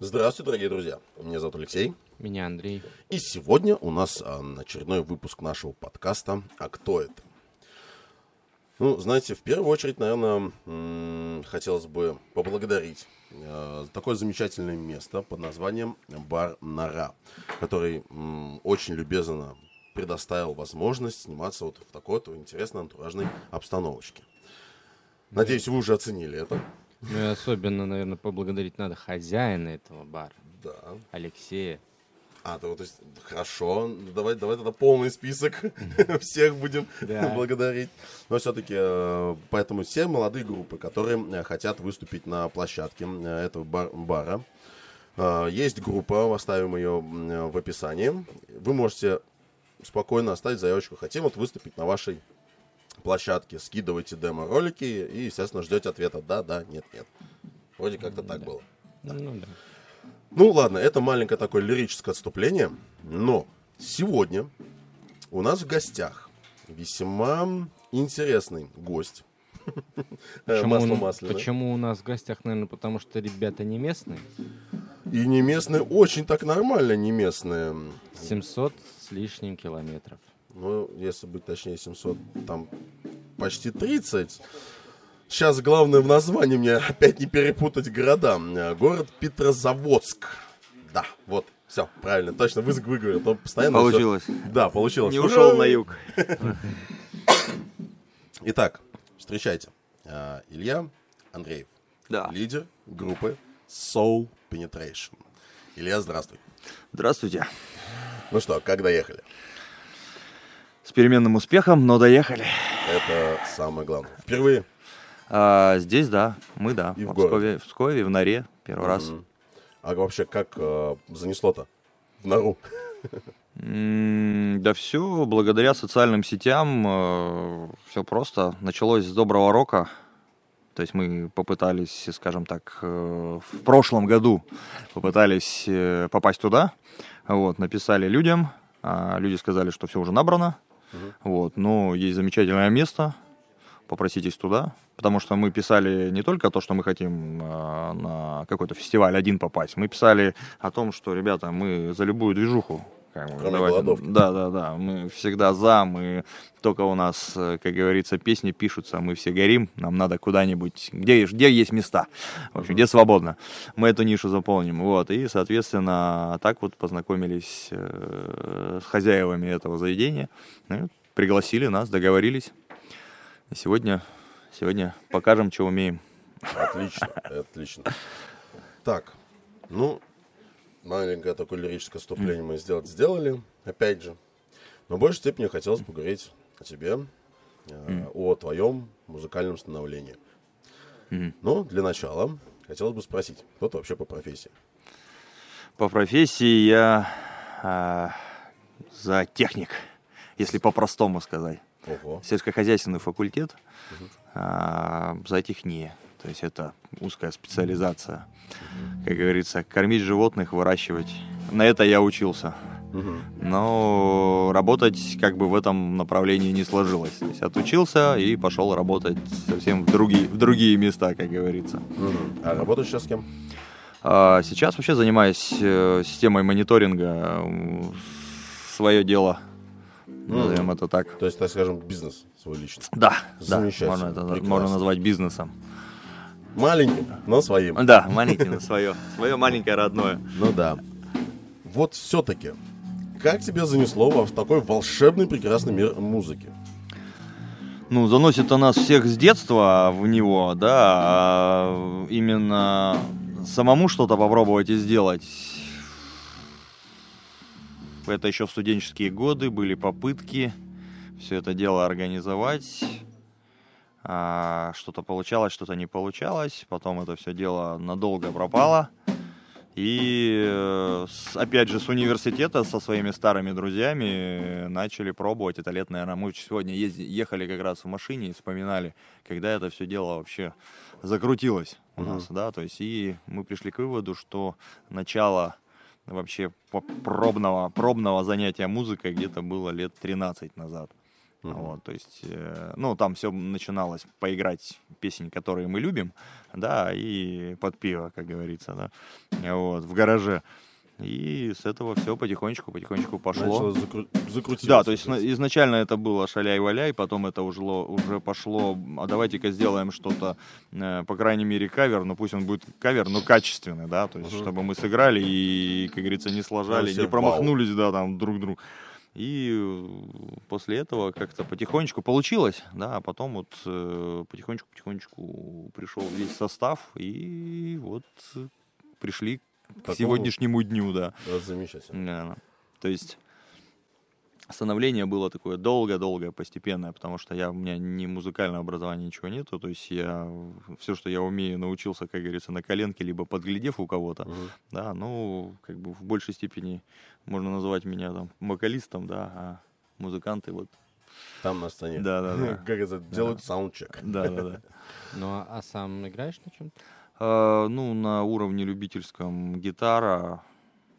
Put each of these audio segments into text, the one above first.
Здравствуйте, дорогие друзья. Меня зовут Алексей. Меня Андрей. И сегодня у нас а, очередной выпуск нашего подкаста «А кто это?». Ну, знаете, в первую очередь, наверное, хотелось бы поблагодарить за такое замечательное место под названием «Бар Нора», который очень любезно предоставил возможность сниматься вот в такой вот интересной антуражной обстановочке. Надеюсь, вы уже оценили это. Ну и особенно, наверное, поблагодарить надо хозяина этого бара, Да. Алексея. А, то, то есть, хорошо, ну, давай, давай тогда полный список всех будем Да. благодарить. Но все-таки, поэтому все молодые группы, которые э, хотят выступить на площадке э, этого бар- бара, э, есть группа, оставим ее э, в описании. Вы можете спокойно оставить заявочку. Хотим вот выступить на вашей площадке. Скидывайте демо-ролики и, естественно, ждете ответа да, да, нет, нет. Вроде как-то так было. Ну да. Ну ладно, это маленькое такое лирическое отступление, но сегодня у нас в гостях весьма интересный гость. Почему, Масло почему у нас в гостях, наверное, потому что ребята не местные? И не местные, очень так нормально не местные. 700 с лишним километров. Ну, если быть точнее, 700, там почти 30. Сейчас главное в названии мне опять не перепутать города. Э, Город Петрозаводск. Да, вот, все, правильно, точно, вы выговорил. то постоянно Получилось. Да, получилось. Не Ура! ушел на юг. Итак, встречайте. А, Илья Андреев, Да. лидер группы Soul Penetration. Илья, здравствуй. Здравствуйте. Ну что, как доехали? С переменным успехом, но доехали. Это самое главное. Впервые? А, здесь, да, мы, да. И в в Пскове, в Пскове, в Норе, первый раз. А вообще, как э, занесло-то? В нору. Да все, благодаря социальным сетям все просто. Началось с доброго рока. То есть мы попытались, скажем так, э, в прошлом году попытались э, попасть туда. Вот, написали людям. а Люди сказали, что все уже набрано. Вот, но есть замечательное место. Попроситесь туда. Потому что мы писали не только то, что мы хотим э, на какой-то фестиваль один попасть. Мы писали о том, что, ребята, мы за любую движуху. Как бы, Кроме голодовки. Да, да, да. Мы всегда за. Мы только у нас, э, как говорится, песни пишутся, мы все горим. Нам надо куда-нибудь, где, где есть места, в общем, где свободно. Мы эту нишу заполним. Вот. И, соответственно, так вот познакомились э, с хозяевами этого заведения. Ну, пригласили нас, договорились. И сегодня, сегодня покажем, что умеем. Отлично, отлично. Так, ну, маленькое такое лирическое вступление мы сделать сделали, опять же. Но в большей степени хотелось поговорить о тебе, э, о твоем музыкальном становлении. Но для начала хотелось бы спросить, кто ты вообще по профессии? По профессии я а, за техник, если по-простому сказать. Ого. Сельскохозяйственный факультет, а, за техния. То есть это узкая специализация. Как говорится, кормить животных, выращивать. На это я учился. Но работать как бы в этом направлении не сложилось. То есть отучился и пошел работать совсем в другие, в другие места, как говорится. А работаешь сейчас с кем? А Сейчас вообще занимаюсь э, системой мониторинга. Свое дело, назовем это так. То есть, так скажем, бизнес свой личный. Да, да, можно, это, можно назвать бизнесом. Маленьким, но своим. Да, маленький, но свое. Свое маленькое родное. Ну да. Вот все-таки, как тебя занесло в такой волшебный прекрасный мир музыки? Ну, заносит у нас всех с детства в него, да, а именно самому что-то попробовать и сделать. Это еще в студенческие годы были попытки все это дело организовать. А, что-то получалось, что-то не получалось. Потом это все дело надолго пропало. И э, опять же с университета со своими старыми друзьями начали пробовать. Это лет, наверное, мы сегодня езди- ехали как раз в машине и вспоминали, когда это все дело вообще закрутилось у нас, да, то есть и мы пришли к выводу, что начало вообще пробного, пробного занятия музыкой где-то было лет 13 назад. Мгм. Вот, то есть, э, ну, там все начиналось поиграть песни, которые мы любим, да, и под пиво, как говорится, да, вот, в гараже. И с этого все потихонечку, потихонечку пошло. Закру- закрутилось. Да, то есть на- изначально это было шаляй-валяй, потом это уже, уже пошло, а давайте-ка сделаем что-то, э, по крайней мере, кавер, но пусть он будет кавер, но качественный, да, то есть Мгм. чтобы мы сыграли и, как говорится, не сложали, все не вау. промахнулись, да, там друг другу. И э, после этого как-то потихонечку получилось, да, а потом вот э, потихонечку-потихонечку пришел весь состав, и вот э, пришли к Такому- сегодняшнему дню, да. Да, замечательно. Да. То есть становление было такое долгое-долгое, постепенное, потому что я, у меня ни музыкального образования, ничего нету, то есть я все, что я умею, научился, как говорится, на коленке, либо подглядев у кого-то, Мгм. да, ну, как бы в большей степени можно называть меня там вокалистом, да, а музыканты вот, Там на сцене. да, да, да, Как это делают саундчек. да, да, да. Ну, а, а сам играешь на чем-то? А, Ну, на уровне любительском гитара,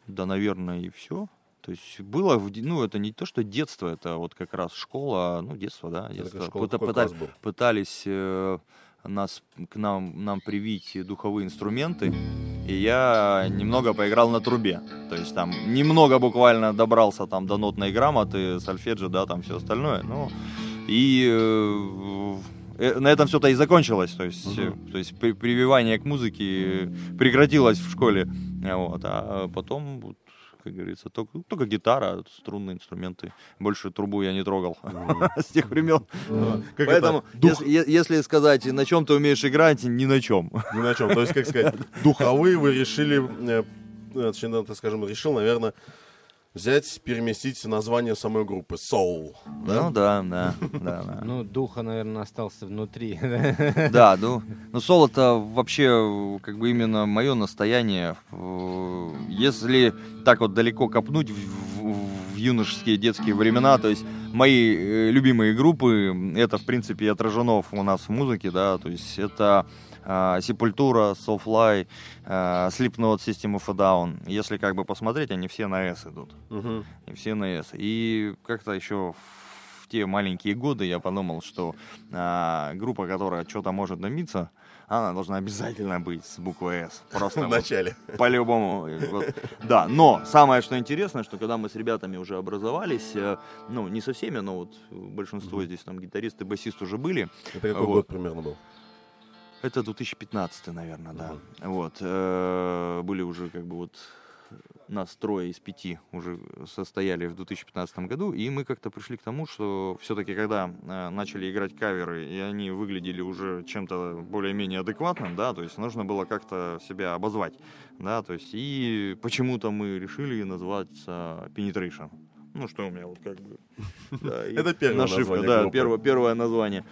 да, наверное, и все. То есть было, ну, это не то, что детство, это вот как раз школа, ну, детство, да, Это детство. какая школа, Пыта- какой пыта- класс был? Пытались э, нас, к нам, нам привить духовые инструменты, и я немного поиграл на трубе. То есть там немного буквально добрался там до нотной грамоты, сольфеджио, да, там все остальное, ну, и э, э, на этом все-то и закончилось. То есть, э, то есть при- прививание к музыке прекратилось в школе. Вот, а потом, как говорится, только, только гитара, струнные инструменты. Больше трубу я не трогал с тех времен. Ну, Поэтому, если, сказать, на чем ты умеешь играть, ни на чем. ни на чем. То есть, как сказать, духовые вы решили, э, э, точнее, ну, скажем, решил, наверное, взять, переместить название самой группы Soul. Да? Ну да, да, да, да. Ну, духа, наверное, остался внутри. Да, ну, ну соло-то вообще э, как бы именно мое настояние. Если так вот далеко копнуть в, в- в юношеские детские времена, то есть мои э, любимые группы, это в принципе отражено у нас в музыке, да, то есть это Сепультура, Soulfly, а, Slipknot, System of a Down. Если как бы посмотреть, они все на S идут. Мгм. И все на S. И как-то еще в те маленькие годы я подумал, что а, группа, которая что-то может добиться, она должна обязательно быть с буквой S. Просто В вот начале. по-любому. Вот. Да, но самое, что интересно, что когда мы с ребятами уже образовались, э, ну, не со всеми, но вот большинство здесь там гитарист и басист уже были, Это какой Вот. год примерно был? Это 2015, наверное, да. Вот. э, Были уже как бы вот нас трое из пяти уже состояли в 2015 году, и мы как-то пришли к тому, что все-таки когда э, начали играть каверы, и они выглядели уже чем-то более-менее адекватным, да, то есть нужно было как-то себя обозвать, да, то есть и почему-то мы решили назваться Penetration. Ну, что у меня вот как бы... да, Это первое нашивка, название Да, первое название.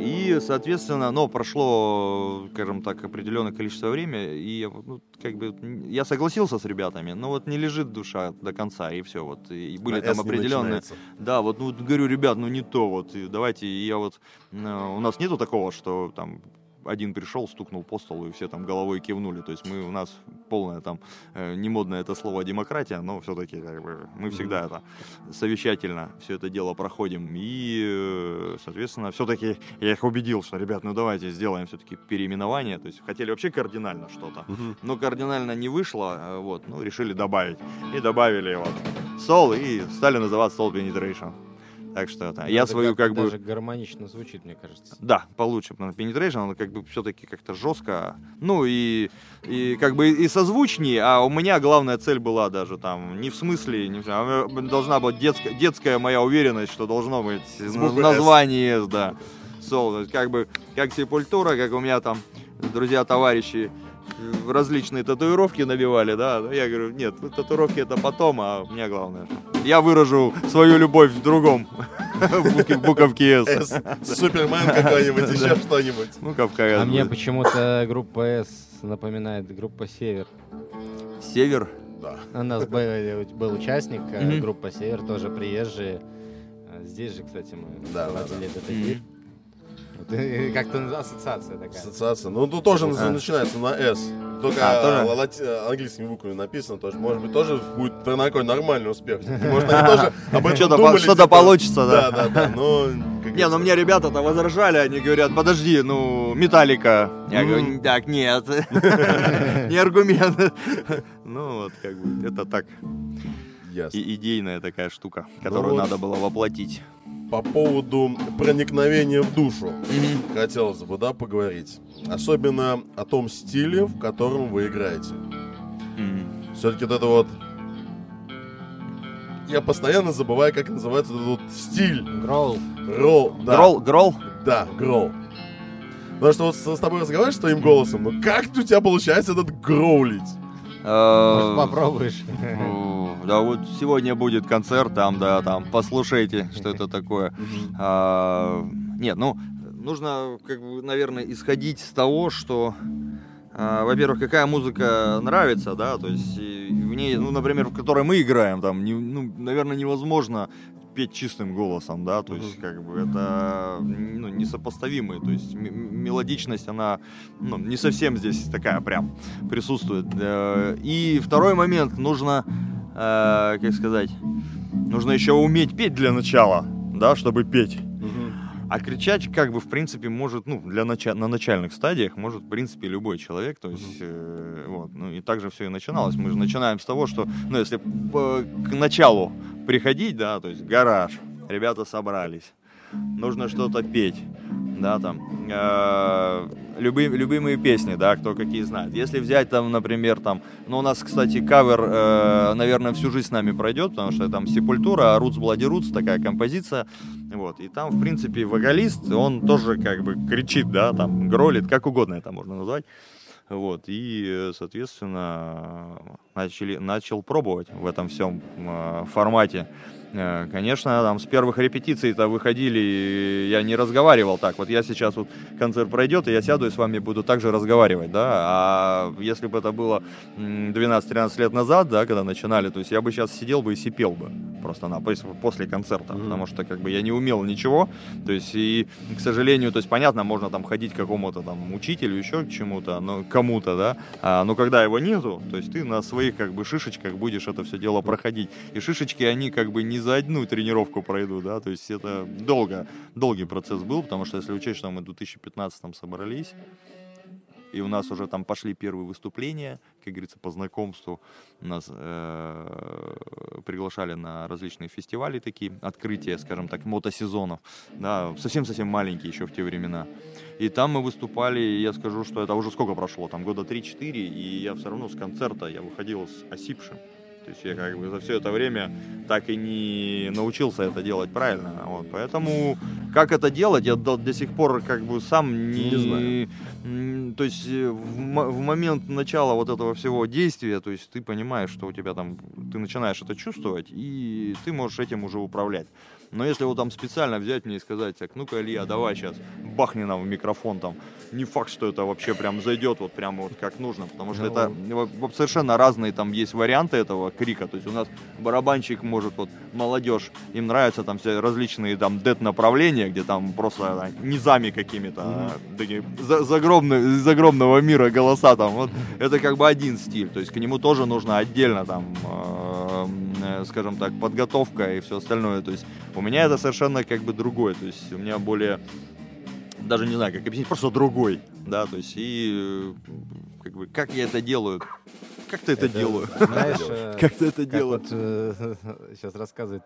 И, соответственно, но прошло, скажем так, определенное количество времени, и ну, как бы, я согласился с ребятами, но вот не лежит душа до конца, и все, вот, и были На там определенные, да, вот, ну, говорю, ребят, ну не то, вот, и давайте, я вот, э, у нас нету такого, что там один пришел, стукнул по столу, и все там головой кивнули. То есть мы, у нас полная там, э, не модное это слово демократия, но все-таки как бы, мы всегда это совещательно все это дело проходим. И, э, соответственно, все-таки я их убедил, что, ребят, ну давайте сделаем все-таки переименование. То есть хотели вообще кардинально что-то. Но кардинально не вышло, э, вот, ну, решили добавить. И добавили вот Soul, и стали называться Soul Penetration. Так что это, я свою как бы... Даже гармонично звучит, мне кажется. Да, получше, потому что Penetration, он как бы все-таки как-то жестко, ну и, и как бы и созвучнее, а у меня главная цель была даже там, не в смысле, не в- а должна быть детская, детская моя уверенность, что должно быть буквой название S, да. Soul, как бы, как сепультура, как у меня там друзья, товарищи э, различные татуировки набивали, да, я говорю, нет, татуировки это потом, а у меня главное, я выражу свою любовь в другом, в буковке. С, Супермен какой-нибудь, еще что-нибудь. Ну, Кавказ. А мне почему-то группа S напоминает группа Север. Север. Да. У нас был, был участник, э, группа Север, тоже приезжие. А Здесь же, кстати, мы Да, да, проводили да. этот эфир. Вот, и Как-то ассоциация такая. Ассоциация. Ну, тут тоже А. начинается на S. только А, а, лати- английскими буквами написано, тоже, может быть, тоже будет такой нормальный успех. Может, они тоже об этом Что-то думали, что-то типа, получится, да. Да, да, да, но... Не, ну мне ребята-то возражали, они говорят, подожди, ну, Металлика. Я М. говорю, так, нет, не аргумент. Ну, вот, как бы, это так, Ясно. и- идейная такая штука, которую вот. надо было воплотить. По поводу проникновения в душу хотелось бы, да, поговорить. Особенно о том стиле, в котором вы играете. Все-таки вот это вот... Я постоянно забываю, как называется этот вот стиль. Гроул. Ролл. Да. Грол, грол? Да, гроул. Потому что вот с, с тобой разговариваешь твоим голосом, ну как у тебя получается этот гроулить? Может, Э, попробуешь. О, Да вот сегодня будет концерт, там, да, там, послушайте, что это такое. А, Нет, ну, нужно, как бы, наверное, исходить с того, что, а, во-первых, какая музыка нравится, да, то есть в ней, ну, например, в которой мы играем, там, не- ну, наверное, невозможно петь чистым голосом, да, то есть, как бы, это, ну, несопоставимые, то есть, мелодичность, она, ну, не совсем здесь такая прям присутствует. Э, И второй момент, нужно, э, как сказать, нужно еще уметь петь для начала, да, чтобы петь. А кричать, как бы, в принципе, может, ну, для нача- на начальных стадиях может, в принципе, любой человек. То есть, э, вот, ну, и так же все и начиналось. Мы же начинаем с того, что, ну, если п- к началу приходить, да, то есть гараж, ребята собрались, нужно что-то петь, да, там, э, любые, любимые песни, да, кто какие знает. Если взять там, например, там, ну, у нас, кстати, кавер, э, наверное, всю жизнь с нами пройдет, потому что там Сепультура, Roots Bloody Roots, такая композиция, вот, и там, в принципе, вокалист, он тоже как бы кричит, да, там, гролит, как угодно это можно назвать. Вот, и, соответственно, начали, начал пробовать в этом всем э, формате. Э, Конечно, там с первых репетиций-то выходили, и я не разговаривал так. Вот я сейчас вот концерт пройдет, и я сяду и с вами буду также разговаривать, да. А если бы это было м, 12-13 лет назад, да, когда начинали, то есть я бы сейчас сидел бы и сипел бы просто на пос- после концерта, Мгм. потому что как бы я не умел ничего, то есть и, к сожалению, то есть понятно, можно там ходить к какому-то там учителю, еще к чему-то, но кому-то, да, а, но когда его нету, то есть ты на своих как бы шишечках будешь это все дело проходить, и шишечки они как бы не за одну тренировку пройдут, да, то есть это долго, долгий процесс был, потому что если учесть, что мы в 2015 собрались, и у нас уже там пошли первые выступления, как говорится, по знакомству. Нас э, приглашали на различные фестивали такие, открытия, скажем так, мотосезонов, да, совсем-совсем маленькие еще в те времена. И там мы выступали, я скажу, что это уже сколько прошло, там года 3-4, и я все равно с концерта, я выходил с осипшим. То есть я как бы за все это время так и не научился это делать правильно. Вот, поэтому как это делать, я до, до сих пор как бы сам не, Не знаю. М, То есть э, в, в момент начала вот этого всего действия, то есть ты понимаешь, что у тебя там, ты начинаешь это чувствовать, и ты можешь этим уже управлять. Но если вот там специально взять мне и сказать, так, ну-ка, Илья, давай сейчас бахни нам в микрофон там, не факт, что это вообще прям зайдет вот прям вот как нужно, потому что Ну. это совершенно разные там есть варианты этого крика, то есть у нас барабанщик может вот молодежь, им нравятся там все различные там дед направления, где там просто а, низами какими-то, а, такие за- загробны- из огромного мира голоса там, вот это как бы один стиль, то есть к нему тоже нужно отдельно там, э, э, скажем так, подготовка и все остальное, то есть у меня это совершенно как бы другой, то есть у меня более даже не знаю, как объяснить, просто другой, да, то есть и э, как бы как я это делаю, как ты это, делаю, Знаешь, э, как ты это как делаю. вот сейчас рассказывает,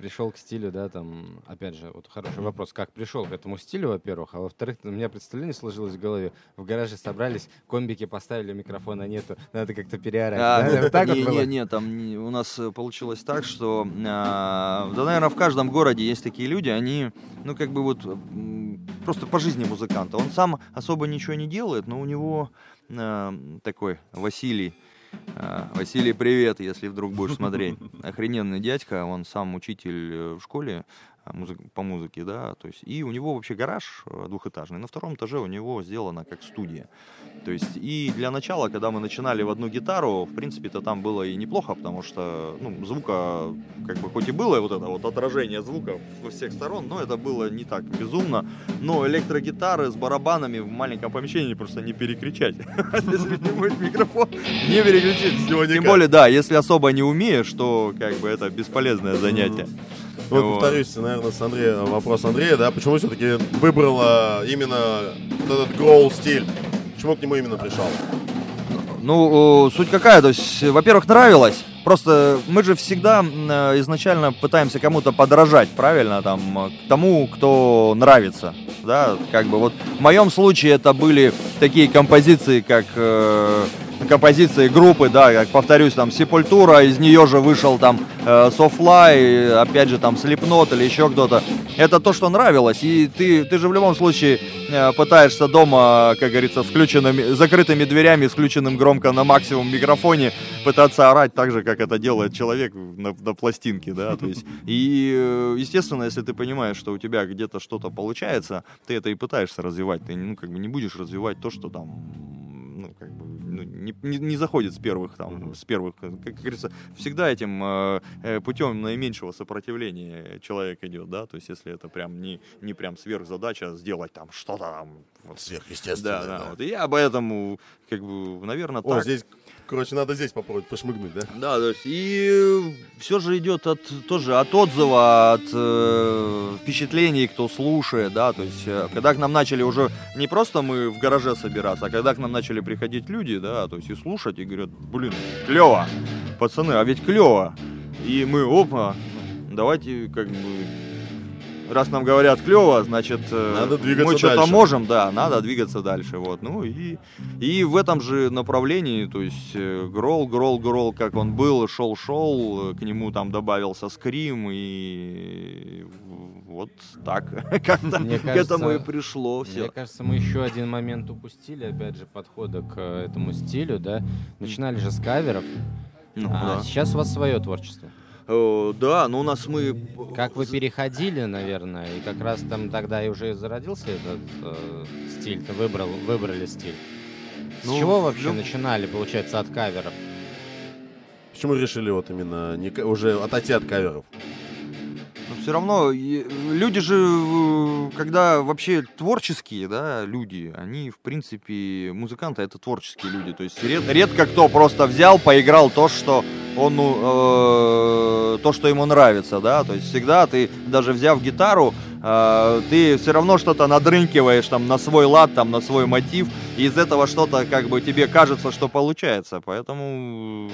пришел к стилю, да, там, опять же, вот хороший вопрос, как пришел к этому стилю, во-первых, а во-вторых, у меня представление сложилось в голове, в гараже собрались, комбики поставили, микрофона нету, надо как-то переорать. А, Да, вот так вот не, было? не, не, там не- у нас э, получилось так, что, а, да, наверное, в каждом городе есть такие люди, они, ну, как бы вот, просто по жизни музыканта. Он сам особо ничего не делает, но у него а, такой Василий, Василий, привет, если вдруг будешь смотреть. Охрененный дядька, он сам учитель э, в школе по музыке, да, то есть, и у него вообще гараж э, двухэтажный, на втором этаже у него сделано как студия, то есть, и для начала, когда мы начинали в одну гитару, в принципе-то там было и неплохо, потому что, ну, звука, как бы, хоть и было вот это вот отражение звука во всех сторон, но это было не так безумно, но электрогитары с барабанами в маленьком помещении просто не перекричать, если не будет микрофон, не переключить, тем более, да, если особо не умеешь, то, как бы, это бесполезное занятие. Вот, Вот. повторюсь, наверное, с Андрея, вопрос Андрея, да, почему все-таки выбрала именно вот этот гроул стиль? Почему к нему именно пришел? Ну, суть какая, то есть, во-первых, нравилось. Просто мы же всегда э, изначально пытаемся кому-то подражать, правильно, там, э, к тому, кто нравится, да, как бы вот в моем случае это были такие композиции, как э, композиции группы, да, как повторюсь, там, Сепультура, из нее же вышел там э, Soulfly, опять же там Slipknot или еще кто-то. Это то, что нравилось, и ты, ты же в любом случае э, пытаешься дома, как говорится, с включенными, закрытыми дверями, с включенным громко на максимум микрофоне, пытаться орать так же, как это делает человек на, на пластинке, да, то есть, и, э, естественно, если ты понимаешь, что у тебя где-то что-то получается, ты это и пытаешься развивать, ты, ну, как бы не будешь развивать то, что там, ну, не, не, не заходит с первых, там, с первых, как, как говорится, всегда этим э, э, путем наименьшего сопротивления человек идет, да, то есть, если это прям не, не прям сверхзадача сделать там что-то там, вот, Сверхъестественное. да, да, вот, и я поэтому, как бы, наверное, О, так. здесь, короче, надо здесь попробовать пошмыгнуть, да? Да, то есть и все же идет от тоже от отзыва, от э, впечатлений, кто слушает, да, то есть э, когда к нам начали уже не просто мы в гараже собираться, а когда к нам начали приходить люди, да, то есть и слушать и говорят, блин, клево, пацаны, а ведь клево, и мы, опа, давайте как бы раз нам говорят клево, значит э, Надо двигаться мы что-то можем, да, надо двигаться дальше, вот, ну и и в этом же направлении, то есть э, Грол, Грол, Грол, как он был, шел-шел, э, к нему там добавился Скрим, и вот так как-то Мне к этому и пришло Мне все. кажется, мы еще один момент упустили, опять же, подхода к этому стилю, да. Начинали же с каверов, Ну, а да. сейчас у вас свое творчество. Э, да, но у нас мы... Как вы переходили, наверное, и как раз там тогда и уже зародился этот э, стиль, ты выбрал, выбрали стиль. С Ну, чего вообще ну- начинали, получается, от каверов? Почему решили вот именно не, уже отойти от каверов? Все равно и- люди же, э, когда вообще творческие, да, люди, они, в принципе, музыканты это творческие люди. То есть ред- редко кто просто взял, поиграл то, что он, ну, э, то, что ему нравится, да. То есть всегда ты, даже взяв гитару, э, ты все равно что-то надрынкиваешь там на свой лад, там на свой мотив, и из этого что-то как бы тебе кажется, что получается. Поэтому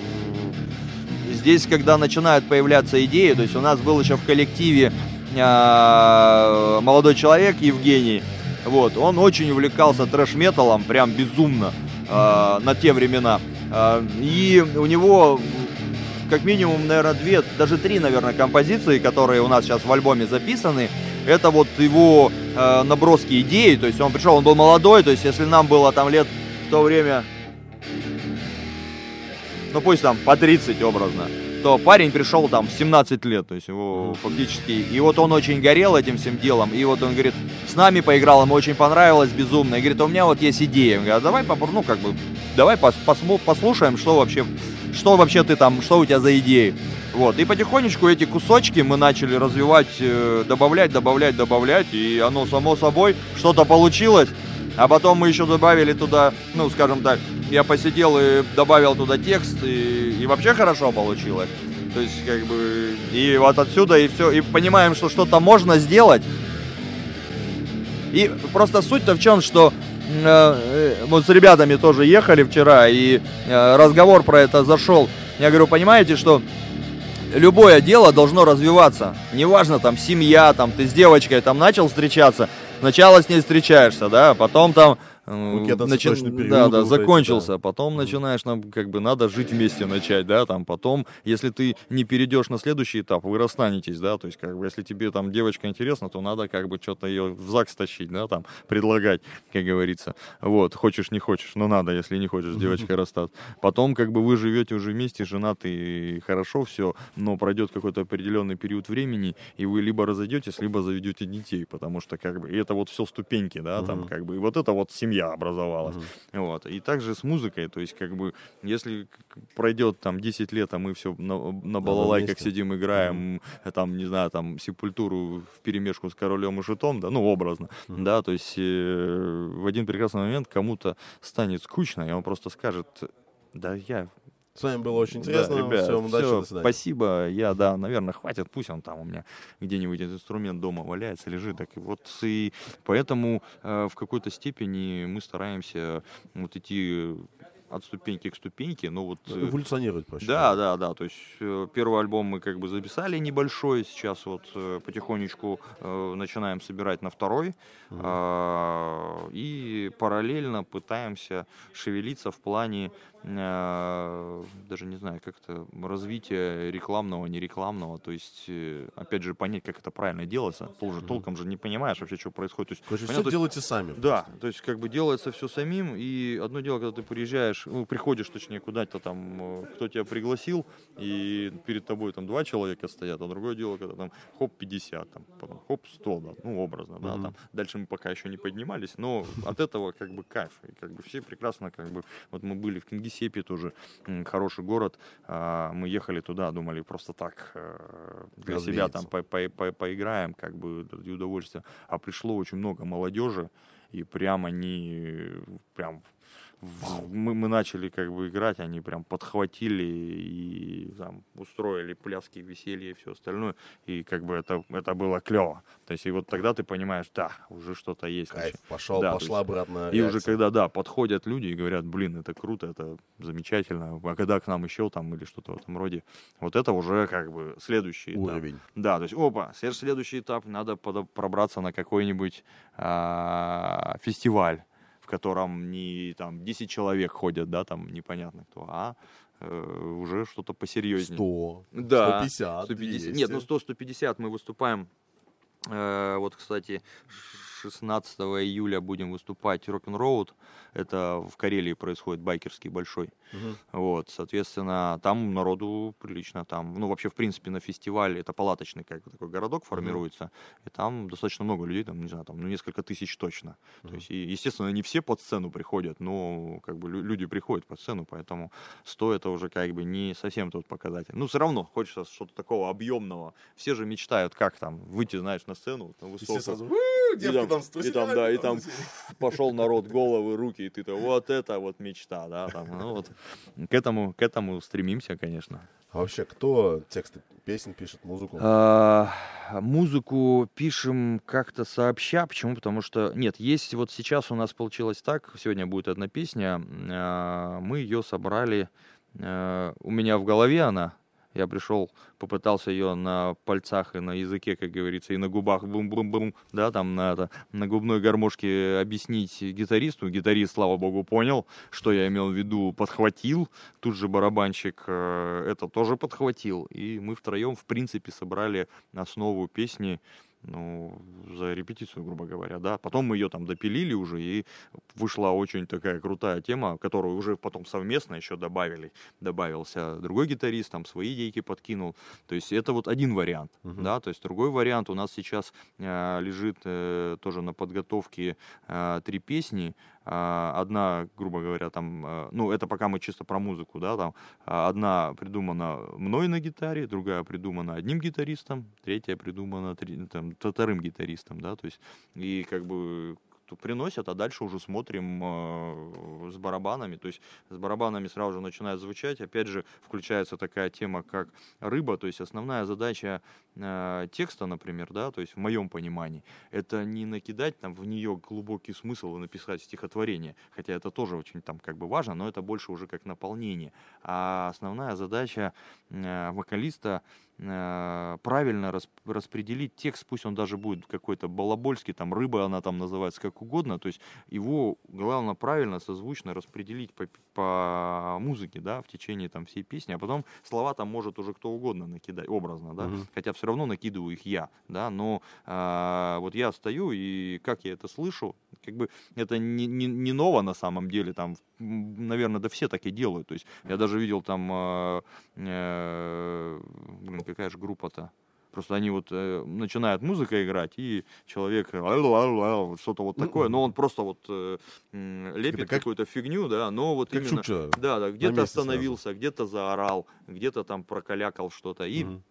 здесь, когда начинают появляться идеи, то есть у нас был еще в коллективе а, молодой человек Евгений, вот, он очень увлекался трэш-металом, прям безумно а, на те времена. А, и у него как минимум, наверное, две, даже три, наверное, композиции, которые у нас сейчас в альбоме записаны, это вот его э, наброски идей, то есть он пришел, он был молодой, то есть если нам было там лет в то время ну пусть там по 30 образно, то парень пришел там в 17 лет, то есть его фактически, и вот он очень горел этим всем делом, и вот он говорит, с нами поиграл, ему очень понравилось безумно, и говорит, у меня вот есть идея, говорю, «А давай попро- ну как бы, давай пос- послушаем, что вообще, что вообще ты там, что у тебя за идеи. Вот, и потихонечку эти кусочки мы начали развивать, э, добавлять, добавлять, добавлять, и оно само собой, что-то получилось, а потом мы еще добавили туда, ну, скажем так, я посидел и добавил туда текст, и, и вообще хорошо получилось. То есть, как бы, и вот отсюда, и все, и понимаем, что что-то можно сделать. И просто суть-то в чем, что э, э, вот с ребятами тоже ехали вчера, и э, разговор про это зашел. Я говорю, понимаете, что любое дело должно развиваться. Неважно, там, семья, там, ты с девочкой там начал встречаться, сначала с ней встречаешься, да, потом там начи- цветочный период, да, да, закончился, да. потом начинаешь, нам, как бы, надо жить вместе начать, да, там, потом, если ты не перейдешь на следующий этап, вы расстанетесь, да, то есть, как бы, если тебе там девочка интересна, то надо, как бы, что-то ее в ЗАГС тащить, да, там, предлагать, как говорится, вот, хочешь, не хочешь, но надо, если не хочешь девочкой расстаться. Потом, как бы, вы живете уже вместе, женаты, и хорошо все, но пройдет какой-то определенный период времени, и вы либо разойдетесь, либо заведете детей, потому что, как бы, и это вот все ступеньки, да, там, как бы, и вот это вот семья образовалась. Мгм. Вот. И также с музыкой, то есть, как бы, если пройдет там 10 лет, а мы все на, на балалайках сидим, играем, э, там, не знаю, там, сепультуру в перемешку с королем и шитом, да, ну, образно, Мгм. да, то есть, э, в один прекрасный момент кому-то станет скучно, и он просто скажет, да, я С вами было очень да, интересно. ребят, Всем удачи, всё, до свидания. Спасибо. Я, да, наверное, хватит. Пусть он там у меня где-нибудь этот инструмент дома валяется, лежит. Так вот и поэтому э, в какой-то степени мы стараемся вот идти от ступеньки к ступеньке. Но вот э, Эволюционировать, проще. да, да, да. То есть э, первый альбом мы как бы записали небольшой, сейчас вот э, потихонечку начинаем собирать на второй. А, И параллельно пытаемся шевелиться в плане даже не знаю, как-то развития рекламного, нерекламного. То есть, э, опять же, понять, как это правильно делается. Тоже Мгм. толком же не понимаешь вообще, что происходит. То есть, Короче, понятно, все делайте сами. да, просто. то есть как бы делается все самим, и одно дело, когда ты приезжаешь, ну, приходишь, точнее, куда-то там, э, кто тебя пригласил, и перед тобой там два человека стоят, а другое дело, когда там хоп 50, там, потом хоп 100, да, ну, образно, да, Мгм. там. Дальше мы пока еще не поднимались, но от этого как бы кайф, и как бы все прекрасно, как бы, вот мы были в Кингисеппе тоже, хороший город, а, мы ехали туда, думали просто так э, для себя там по- по- по- поиграем, как бы ради удовольствия. А пришло очень много молодежи, и прям они прям мы, мы начали как бы играть, они прям подхватили и там устроили пляски, веселье и все остальное. И как бы это, это было клево. То есть и вот тогда ты понимаешь, да, уже что-то есть. Кайф, пошел, Да, пошла есть- обратная И уже когда, да, подходят люди и говорят, блин, это круто, это замечательно, а когда к нам еще там или что-то в этом роде, вот это уже как бы следующий этап. Уровень. Да, то есть, опа, след- следующий этап, надо пробраться на какой-нибудь а, фестиваль, в котором не там 10 человек ходят, да, там непонятно кто, а э, уже что-то посерьезнее. 100, Да, 150, 150. 200. Нет, ну 100-150 мы выступаем. Э, вот, кстати, 16 июля будем выступать Рок-н-Роуд. Это в Карелии происходит байкерский большой. Мгм. Вот, соответственно, там народу прилично. Там, ну, вообще, в принципе, на фестивале это палаточный как такой городок формируется. И там достаточно много людей, там, не знаю, там, ну, несколько тысяч точно. То Мгм. есть, и, естественно, не все под сцену приходят, но как бы лю- люди приходят под сцену, поэтому 100 это уже как бы не совсем тот показатель. Ну, все равно хочется что-то такого объемного. Все же мечтают, как там выйти, знаешь, на сцену, на И все сразу, «У, И девки там, с и там, да, и там там пошел народ, головы, руки, и ты-то, вот это вот мечта, да, там, ну вот, к этому, к этому стремимся, конечно. А вообще, кто тексты песен пишет, музыку? А, Музыку пишем как-то сообща. Почему? Потому что, нет, есть вот сейчас у нас получилось так, сегодня будет одна песня, а, мы ее собрали, а, у меня в голове она, я пришел, попытался ее на пальцах и на языке, как говорится, и на губах бум-бум-бум, да, там на, это, на губной гармошке объяснить гитаристу. Гитарист, слава богу, понял, что я имел в виду, подхватил. Тут же барабанщик э, это тоже подхватил. И мы втроем, в принципе, собрали основу песни, ну, за репетицию, грубо говоря, да. Потом мы ее там допилили уже, и вышла очень такая крутая тема, которую уже потом совместно еще добавили. Добавился другой гитарист, там свои идейки подкинул. То есть это вот один вариант, Мгм. да. То есть другой вариант у нас сейчас э, лежит э, тоже на подготовке э, три песни. А, Одна, грубо говоря, там, э, ну, это пока мы чисто про музыку, да, там, а, одна придумана мной на гитаре, другая придумана одним гитаристом, третья придумана там, вторым гитаристом, да, то есть, и как бы приносят, а дальше уже смотрим э, с барабанами, то есть с барабанами сразу же начинает звучать, опять же, включается такая тема, как рыба, то есть основная задача э, текста, например, да, то есть в моем понимании, это не накидать там в нее глубокий смысл и написать стихотворение, хотя это тоже очень там как бы важно, но это больше уже как наполнение. А основная задача э, вокалиста правильно рас, распределить текст, пусть он даже будет какой-то балабольский, там рыба она там называется как угодно, то есть его главное правильно, созвучно распределить по, по музыке, да, в течение там всей песни, а потом слова там может уже кто угодно накидать, образно, да, угу. хотя все равно накидываю их я, да, но э, вот я стою и как я это слышу, как бы это не, не, не ново на самом деле, там, наверное, да все так и делают, то есть я даже видел там, э, э, блин, какая же группа-то, Просто они вот э, начинают музыка играть, и человек что-то вот ну, такое, но он просто вот э, лепит как... какую-то фигню, да, но вот как именно... Чукча да, да, где-то остановился, где-то заорал, где-то там прокалякал что-то. И угу.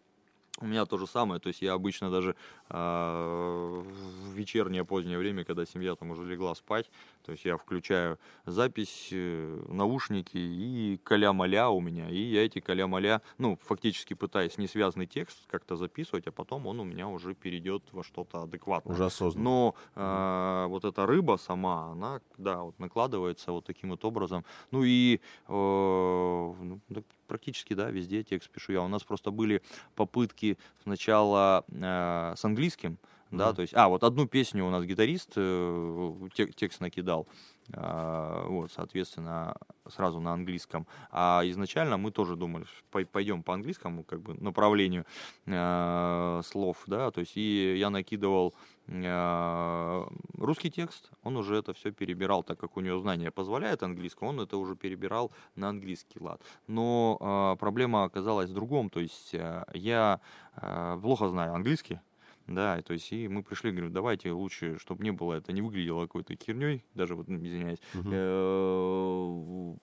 У меня то же самое, то есть я обычно даже э, в вечернее позднее время, когда семья там уже легла спать, то есть я включаю запись, э, наушники и каля-маля у меня, и я эти каля-маля, ну, фактически пытаюсь не связанный текст как-то записывать, а потом он у меня уже перейдет во что-то адекватное. Уже осознанно. Но э, вот эта рыба сама, она, да, вот накладывается вот таким вот образом. Ну и э, ну, практически, да, везде текст пишу я. У нас просто были попытки сначала э, с английским, да, то есть, а, вот одну песню у нас гитарист э, текст накидал, э, вот, соответственно, сразу на английском, а изначально мы тоже думали, пойдем по английскому, как бы, направлению э, слов, да, то есть, и я накидывал э, русский текст, он уже это все перебирал, так как у него знания позволяет английскому, он это уже перебирал на английский лад. Но э, проблема оказалась в другом, то есть э, я плохо знаю английский, да, то есть и мы пришли, говорю, давайте лучше, чтобы не было, это не выглядело какой-то херней, даже вот, извиняюсь, угу.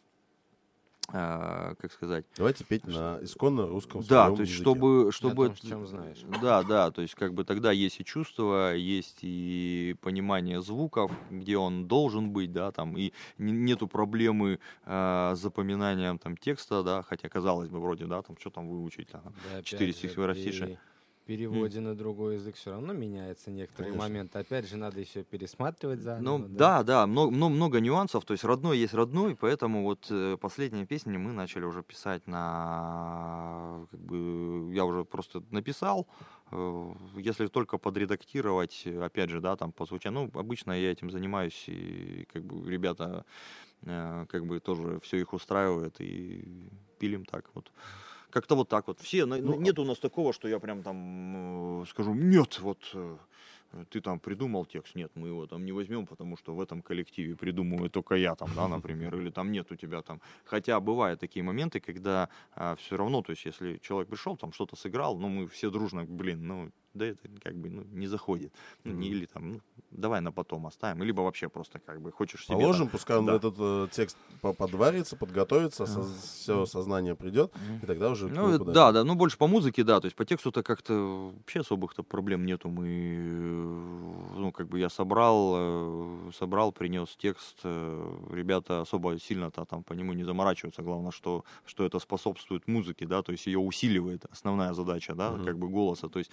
А, как сказать. Давайте петь на исконно русском Да, то есть чтобы, чтобы, том, чем знаешь. Да, да, то есть как бы тогда есть и чувство, есть и понимание звуков, где он должен быть, да, там и нету проблемы э, с запоминанием там текста, да, хотя казалось бы вроде, да, там что там выучить, там, да, 4 стихотворостиша. И переводе mm. на другой язык все равно меняется некоторые Конечно. моменты. Опять же, надо еще пересматривать заново. Ну да, да, да много, много, много нюансов. То есть родной есть родной, поэтому вот э, последние песни мы начали уже писать на, как бы, я уже просто написал. Э, если только подредактировать, опять же, да, там по звучанию. Ну, обычно я этим занимаюсь, и как бы ребята э, как бы тоже все их устраивает, и пилим так вот. Как-то вот так вот. Все, ну, ну, нет у нас такого, что я прям там э, скажу, нет, вот э, ты там придумал текст, нет, мы его там не возьмем, потому что в этом коллективе придумываю только я там, да, например, или там нет у тебя там. Хотя бывают такие моменты, когда а, все равно, то есть если человек пришел, там что-то сыграл, ну мы все дружно, блин, ну да это как бы ну, не заходит. Mm-hmm. Или там, ну, давай на потом оставим, либо вообще просто как бы хочешь себе... Положим, там, пускай да. этот э, текст подварится, подготовится, mm-hmm. со, все сознание придет, mm-hmm. и тогда уже... Ну, да, да, ну больше по музыке, да, то есть по тексту-то как-то вообще особых-то проблем нету, мы, ну, как бы я собрал, э, собрал, принес текст, э, ребята особо сильно-то там по нему не заморачиваются, главное, что, что это способствует музыке, да, то есть ее усиливает, основная задача, да, mm-hmm. как бы голоса, то есть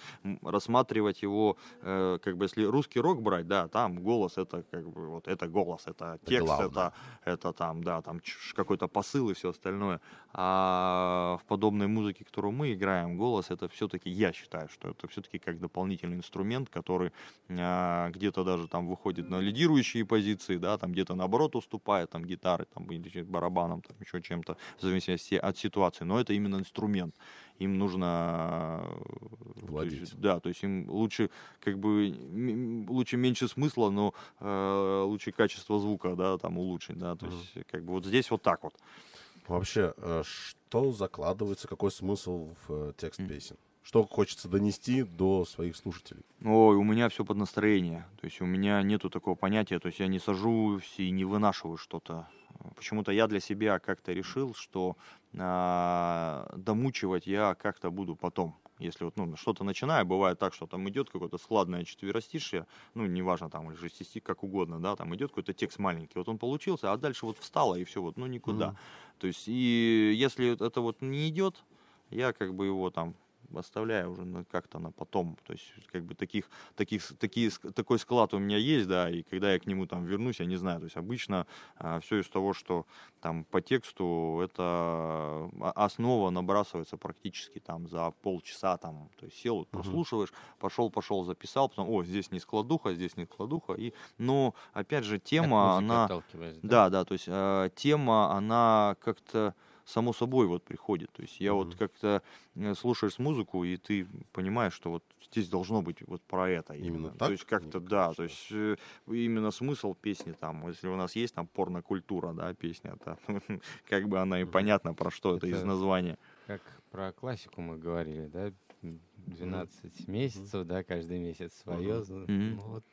рассматривать его, э, как бы если русский рок брать, да, там голос это как бы вот это голос, это текст, это, это, это там, да, там какой-то посыл и все остальное. А в подобной музыке, которую мы играем, голос это все-таки, я считаю, что это все-таки как дополнительный инструмент, который э, где-то даже там выходит на лидирующие позиции, да, там где-то наоборот уступает, там гитары, там барабаном, там еще чем-то, в зависимости от ситуации, но это именно инструмент им нужно э, владеть. То есть, да, то есть им лучше как бы лучше меньше смысла, но э, лучше качество звука, да, там улучшить, да, то есть как бы вот здесь вот так вот. Вообще, э, что закладывается, какой смысл в э, текст песен? Что хочется донести до своих слушателей? Ой, у меня все под настроение. То есть у меня нету такого понятия, то есть я не сажусь и не вынашиваю что-то. Почему-то я для себя как-то решил, что а, домучивать я как-то буду потом. Если вот ну, что-то начинаю, бывает так, что там идет какое-то складное четверостишье, ну, неважно, там, или шестистик, как угодно, да, там идет какой-то текст маленький, вот он получился, а дальше вот встало, и все, вот, ну, никуда. Mm-hmm. То есть, и если это вот не идет, я как бы его там оставляю уже на, как-то на потом. То есть, как бы таких, таких, такие, такой склад у меня есть, да, и когда я к нему там вернусь, я не знаю. То есть обычно а, все из того, что там по тексту, это а, основа набрасывается практически там за полчаса там. То есть сел, прослушиваешь, пошел, пошел, записал, потом, о, здесь не складуха, здесь не складуха. И, но, опять же, тема, она... Да? да, да, то есть э, тема, она как-то само собой вот приходит. То есть я mm-hmm. вот как-то э, слушаешь музыку, и ты понимаешь, что вот здесь должно быть вот про это. Именно, именно так? То есть как-то, да, то есть э, именно смысл песни там, если у нас есть там порнокультура, да, песня, то как бы она и понятна, про что это, из названия. Как про классику мы говорили, да, 12 mm-hmm. месяцев, да, каждый месяц свое. Ну, вот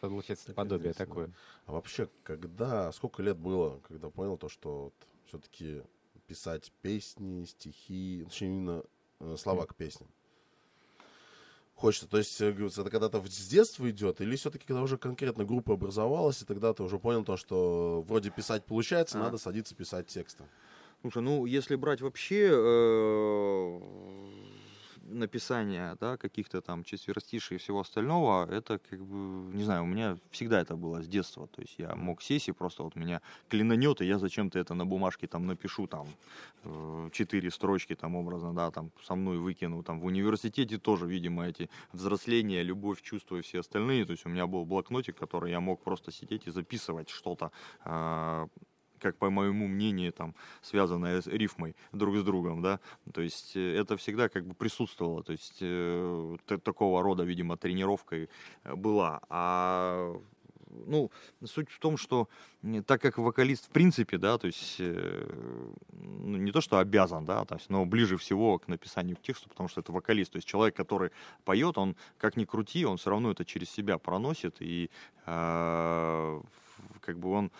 получается подобие такое. А вообще, когда, сколько лет было, когда понял то, что вот, все-таки писать песни, стихи, точнее, именно э, слова к песням? Хочется, то есть, э, это когда-то с детства идет, или все-таки когда уже конкретно группа образовалась, и тогда ты уже понял то, что вроде писать получается, а. надо садиться писать тексты? Слушай, ну если брать вообще э, написание да, каких-то там четверостишей и всего остального, это как бы, не знаю, у меня всегда это было с детства. То есть я мог сесть и просто вот меня клинанет, и я зачем-то это на бумажке там напишу, там, э, четыре строчки там образно, да, там со мной выкину. Там в университете тоже, видимо, эти взросления, любовь, чувства и все остальные. То есть у меня был блокнотик, который я мог просто сидеть и записывать что-то э, как по моему мнению, там, связанное с рифмой друг с другом, да, то есть э, это всегда как бы присутствовало, то есть э, такого рода, видимо, тренировкой э, была, а ну, суть в том, что так как вокалист в принципе, да, то есть э, ну, не то, что обязан, да, то есть, но ближе всего к написанию к тексту, потому что это вокалист, то есть человек, который поет, он как ни крути, он все равно это через себя проносит. И э, как бы он,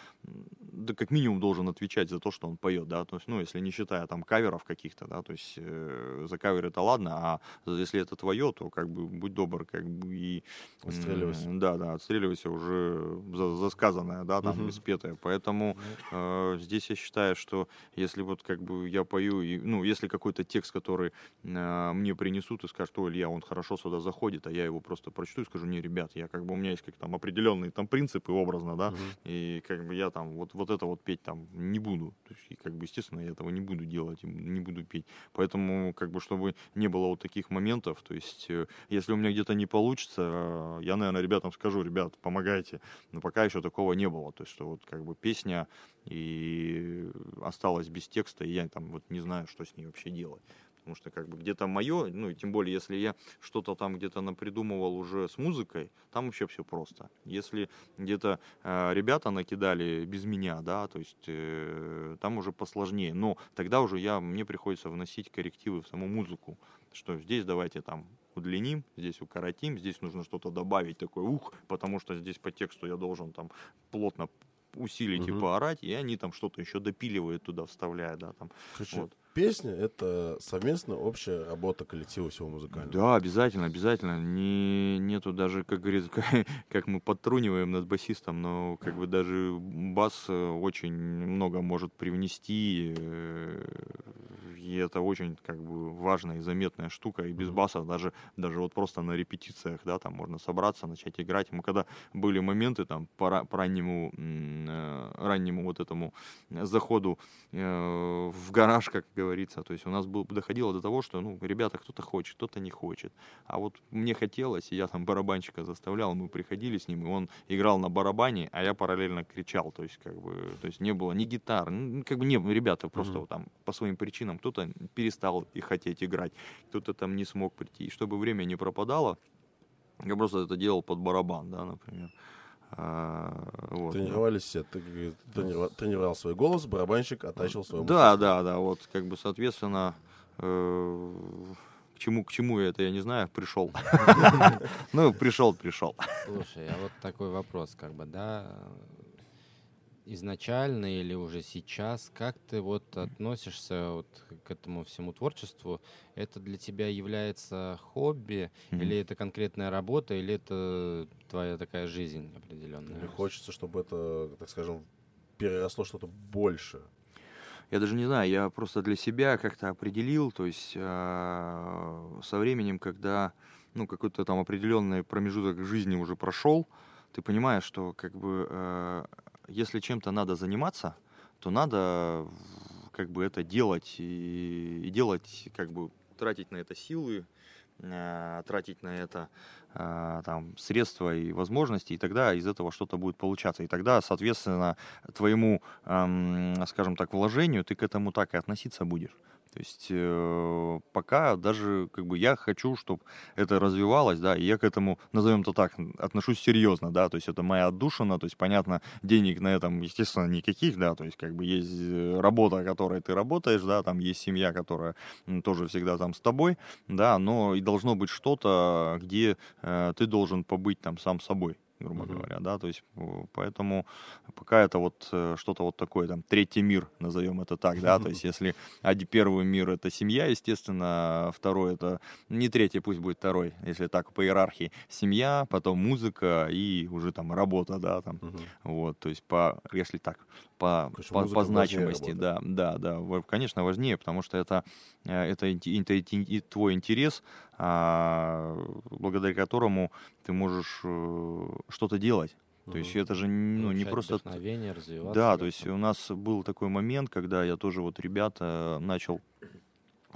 да, как минимум должен отвечать за то, что он поет, да, то есть, ну, если не считая там каверов каких-то, да, то есть э, за кавер это ладно, а если это твое, то как бы будь добр, как бы и... Отстреливайся. Да, да, отстреливайся уже за, за сказанное, да, там, угу. испетое, поэтому э, здесь я считаю, что если вот как бы я пою, и, ну, если какой-то текст, который э, мне принесут и скажут, о, Илья, он хорошо сюда заходит, а я его просто прочту и скажу, не, ребят, я как бы, у меня есть как там определенные там принципы образно, да, угу. И как бы я там вот, вот это вот петь там не буду. То есть, и как бы, естественно, я этого не буду делать, не буду петь. Поэтому, как бы, чтобы не было вот таких моментов, то есть, э, если у меня где-то не получится, э, я, наверное, ребятам скажу, ребят, помогайте. Но пока еще такого не было. То есть, что вот как бы песня и осталась без текста, и я там вот не знаю, что с ней вообще делать потому что как бы где-то мое, ну и тем более, если я что-то там где-то напридумывал уже с музыкой, там вообще все просто. Если где-то э, ребята накидали без меня, да, то есть э, там уже посложнее, но тогда уже я, мне приходится вносить коррективы в саму музыку, что здесь давайте там удлиним, здесь укоротим, здесь нужно что-то добавить, такой ух, потому что здесь по тексту я должен там плотно усилить угу. и поорать, и они там что-то еще допиливают туда, вставляют, да, там. Короче, вот. песня — это совместная общая работа коллектива всего музыкального. Да, обязательно, обязательно. Не, нету даже, как говорится, как, как мы подтруниваем над басистом, но как бы даже бас э, очень много может привнести э, и это очень как бы важная и заметная штука, и без баса даже, даже вот просто на репетициях, да, там можно собраться, начать играть. Мы когда были моменты там по, по раннему, э, раннему вот этому заходу э, в гараж, как говорится, то есть у нас был, доходило до того, что, ну, ребята, кто-то хочет, кто-то не хочет. А вот мне хотелось, и я там барабанщика заставлял, мы приходили с ним, и он играл на барабане, а я параллельно кричал, то есть как бы, то есть не было ни гитар, ну, как бы не, ребята просто mm-hmm. там по своим причинам, кто-то перестал и хотеть играть, кто-то там не смог прийти. И чтобы время не пропадало, я просто это делал под барабан, да, например. А, вот, Тренировались все. Ты тренировал, тренировал свой голос, барабанщик оттачивал свой Да, да, да. Вот, как бы, соответственно, э, к чему, к чему это, я не знаю, пришел. Ну, пришел, пришел. Слушай, а вот такой вопрос, как бы, да, изначально или уже сейчас, как ты вот относишься вот к этому всему творчеству? Это для тебя является хобби, mm-hmm. или это конкретная работа, или это твоя такая жизнь определенная? Или хочется, чтобы это, так скажем, переросло что-то большее? я даже не знаю, я просто для себя как-то определил, то есть э, со временем, когда ну, какой-то там определенный промежуток жизни уже прошел, ты понимаешь, что как бы э, если чем-то надо заниматься, то надо как бы это делать и, и делать, как бы тратить на это силы, э, тратить на это э, там средства и возможности, и тогда из этого что-то будет получаться. И тогда, соответственно, твоему, э, скажем так, вложению ты к этому так и относиться будешь. То есть э, пока даже как бы я хочу, чтобы это развивалось, да, и я к этому, назовем то так, отношусь серьезно, да, то есть это моя отдушина, то есть понятно, денег на этом, естественно, никаких, да, то есть как бы есть э, работа, которой ты работаешь, да, там есть семья, которая тоже всегда там с тобой, да, но и должно быть что-то, где э, ты должен побыть там сам собой, грубо uh-huh. говоря, да, то есть поэтому пока это вот э, что-то вот такое, там, третий мир, назовем это так, да, то есть если один первый мир это семья, естественно, второй это, не третий, пусть будет второй, если так по иерархии, семья, потом музыка и уже там работа, да, там, uh-huh. вот, то есть по, если так, по, по, по значимости, да, да, да, конечно, важнее, потому что это, э, это, это, это твой интерес, благодаря которому ты можешь э, что-то делать. То есть это же ну, не просто... Да, то есть у нас был такой момент, когда я тоже вот ребята начал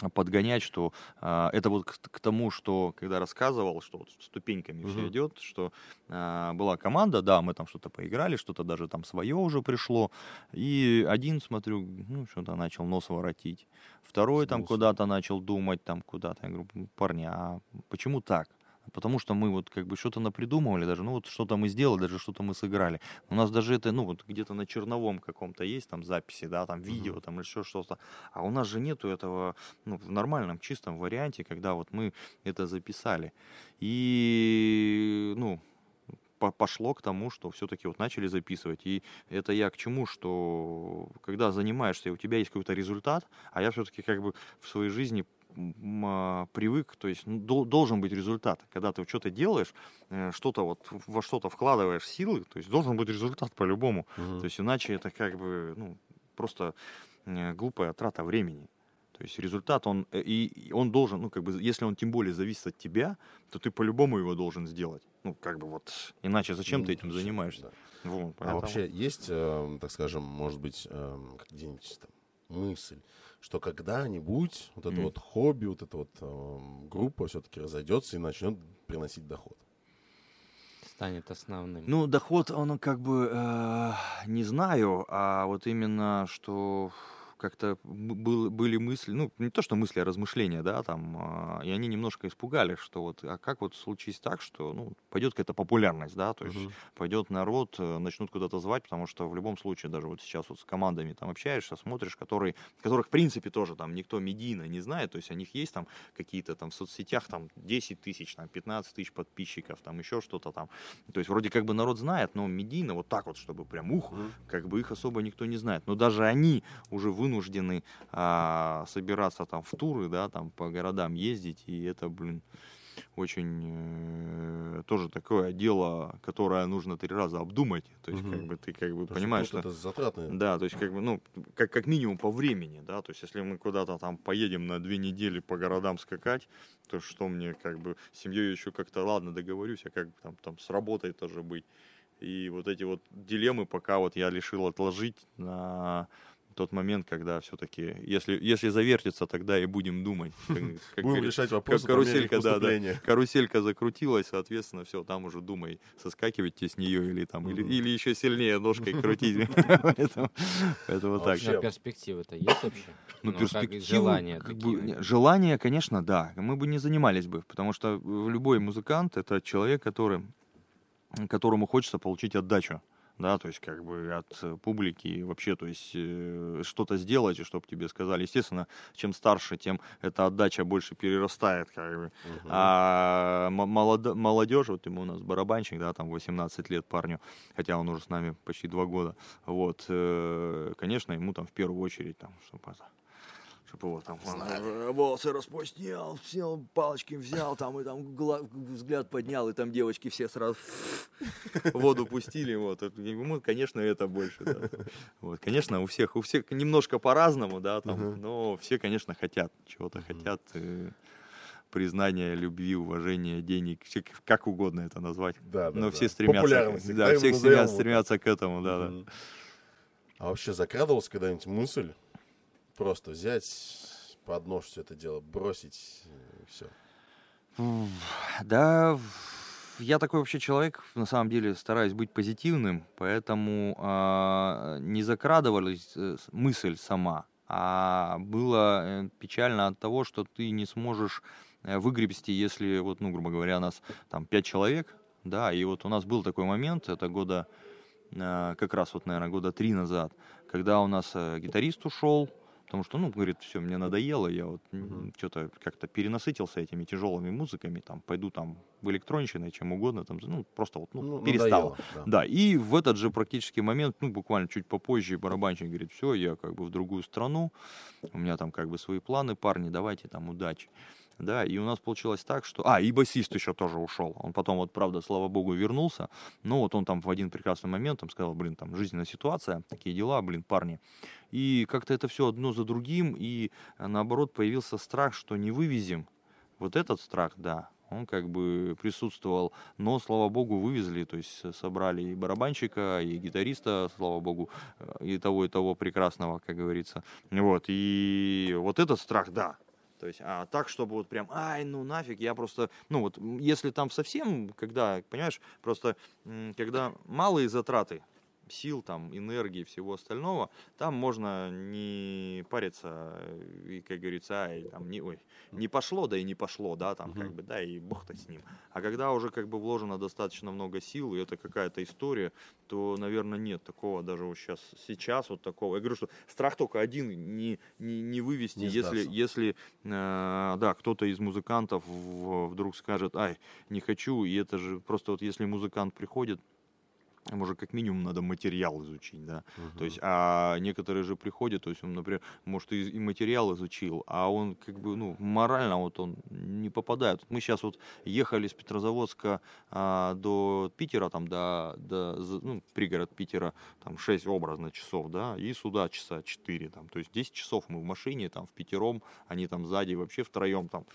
подгонять, что а, это вот к, к тому, что когда рассказывал, что вот ступеньками uh-huh. все идет, что а, была команда, да, мы там что-то поиграли, что-то даже там свое уже пришло, и один, смотрю, ну, что-то начал нос воротить, второй там куда-то начал думать, там куда-то, я говорю, парня, а почему так? Потому что мы вот как бы что-то напридумывали даже, ну вот что-то мы сделали, даже что-то мы сыграли. У нас даже это, ну вот где-то на черновом каком-то есть там записи, да, там видео, там или еще что-то, а у нас же нету этого, ну, в нормальном, чистом варианте, когда вот мы это записали. И, ну, пошло к тому, что все-таки вот начали записывать. И это я к чему, что когда занимаешься, у тебя есть какой-то результат, а я все-таки как бы в своей жизни привык, то есть ну, должен быть результат. Когда ты что-то делаешь, э, что-то вот во что-то вкладываешь силы, то есть должен быть результат по-любому. Угу. То есть иначе это как бы ну, просто э, глупая трата времени. То есть результат, он, э, и он должен, ну, как бы, если он тем более зависит от тебя, то ты по-любому его должен сделать. Ну, как бы вот, иначе зачем ну, ты этим занимаешься? Да. Вот, а вообще есть, э, так скажем, может быть, э, где-нибудь там мысль, что когда-нибудь вот это mm. вот хобби, вот эта вот э, группа все-таки разойдется и начнет приносить доход? станет основным? Ну, доход, он как бы, э, не знаю, а вот именно, что как-то был, были мысли, ну, не то, что мысли, а размышления, да, там, а, и они немножко испугались, что вот, а как вот случись так, что, ну, пойдет какая-то популярность, да, то есть uh-huh. пойдет народ, э, начнут куда-то звать, потому что в любом случае, даже вот сейчас вот с командами там общаешься, смотришь, которые, которых, в принципе, тоже там никто медийно не знает, то есть у них есть там какие-то там в соцсетях там 10 тысяч, там 15 тысяч подписчиков, там еще что-то там, то есть вроде как бы народ знает, но медийно вот так вот, чтобы прям ух, uh-huh. как бы их особо никто не знает, но даже они уже вынуждены вынуждены а, собираться там в туры, да, там по городам ездить, и это, блин, очень э, тоже такое дело, которое нужно три раза обдумать. То есть, угу. как бы ты как бы Потому понимаешь, что. Это затратно. Да, то есть, как бы, ну, как, как минимум по времени, да. То есть, если мы куда-то там поедем на две недели по городам скакать, то что мне как бы семьей еще как-то ладно договорюсь, а как бы там, там с работой тоже быть. И вот эти вот дилеммы пока вот я решил отложить на тот момент, когда все-таки, если, если завертится, тогда и будем думать. Как, будем решать вопросы как каруселька, да, да, каруселька закрутилась, соответственно, все, там уже думай, соскакивать с нее или там, или, или еще сильнее ножкой крутить. Это вот так. Перспективы-то есть вообще? Ну, перспективы, желания Желание, конечно, да. Мы бы не занимались бы, потому что любой музыкант — это человек, который которому хочется получить отдачу да, то есть как бы от э, публики вообще, то есть э, что-то сделать, и чтобы тебе сказали. Естественно, чем старше, тем эта отдача больше перерастает, как бы. Угу. А молод... молодежь, вот ему у нас барабанщик, да, там 18 лет парню, хотя он уже с нами почти два года, вот, э, конечно, ему там в первую очередь, там, чтобы это, чтобы его там э, волосы распустил, сел, палочки взял, там и там взгляд поднял, и там девочки все сразу воду пустили, вот. Ему, конечно, это больше, да. Вот, конечно, у всех, у всех немножко по-разному, да, там, но все, конечно, хотят, чего-то хотят, э, признания, любви, уважения, денег, как угодно это назвать. Да, да, Но да. все стремятся, да, все стремятся, стремятся к этому, да, да. А вообще закрадывалась когда-нибудь мысль просто взять под нож все это дело, бросить и все? Да, я такой вообще человек, на самом деле стараюсь быть позитивным, поэтому э, не закрадывалась э, мысль сама, а было э, печально от того, что ты не сможешь э, выгребсти, если, вот, ну, грубо говоря, нас там пять человек, да, и вот у нас был такой момент, это года Э, как раз вот, наверное, года три назад, когда у нас гитарист ушел, потому что, ну, говорит, все, мне надоело, я вот uh-huh. что-то как-то перенасытился этими тяжелыми музыками, там, пойду там в электронщину, чем угодно, там, ну, просто вот, ну, ну перестал. Да. да, и в этот же практически момент, ну, буквально чуть попозже, барабанщик говорит, все, я как бы в другую страну, у меня там как бы свои планы, парни, давайте там удачи да, и у нас получилось так, что... А, и басист еще тоже ушел. Он потом вот, правда, слава богу, вернулся, но вот он там в один прекрасный момент там сказал, блин, там жизненная ситуация, такие дела, блин, парни. И как-то это все одно за другим, и э, наоборот появился страх, что не вывезем. Вот этот страх, да, он как бы присутствовал, но, слава богу, вывезли, то есть собрали и барабанщика, и гитариста, слава богу, э, и того, и того прекрасного, как говорится. Вот, и вот этот страх, да, то есть, а так, чтобы вот прям, ай, ну нафиг, я просто, ну вот, если там совсем, когда, понимаешь, просто, когда малые затраты, сил, там, энергии, всего остального, там можно не париться и, как говорится, ай, там, не, ой, не пошло, да и не пошло, да, там, как бы, да, и бог-то с ним. А когда уже, как бы, вложено достаточно много сил, и это какая-то история, то, наверное, нет такого даже вот сейчас, сейчас вот такого. Я говорю, что страх только один, не, не, не вывести, не если, если, э, да, кто-то из музыкантов вдруг скажет, ай, не хочу, и это же просто вот если музыкант приходит, может, как минимум надо материал изучить, да. Uh-huh. То есть, а некоторые же приходят, то есть он, например, может, и, и материал изучил, а он как бы, ну, морально вот он не попадает. Мы сейчас вот ехали с Петрозаводска а, до Питера, там, до, до ну, пригород Питера, там, 6 образно часов, да, и сюда часа 4, там, то есть 10 часов мы в машине, там, в пятером, они там сзади вообще втроем, там,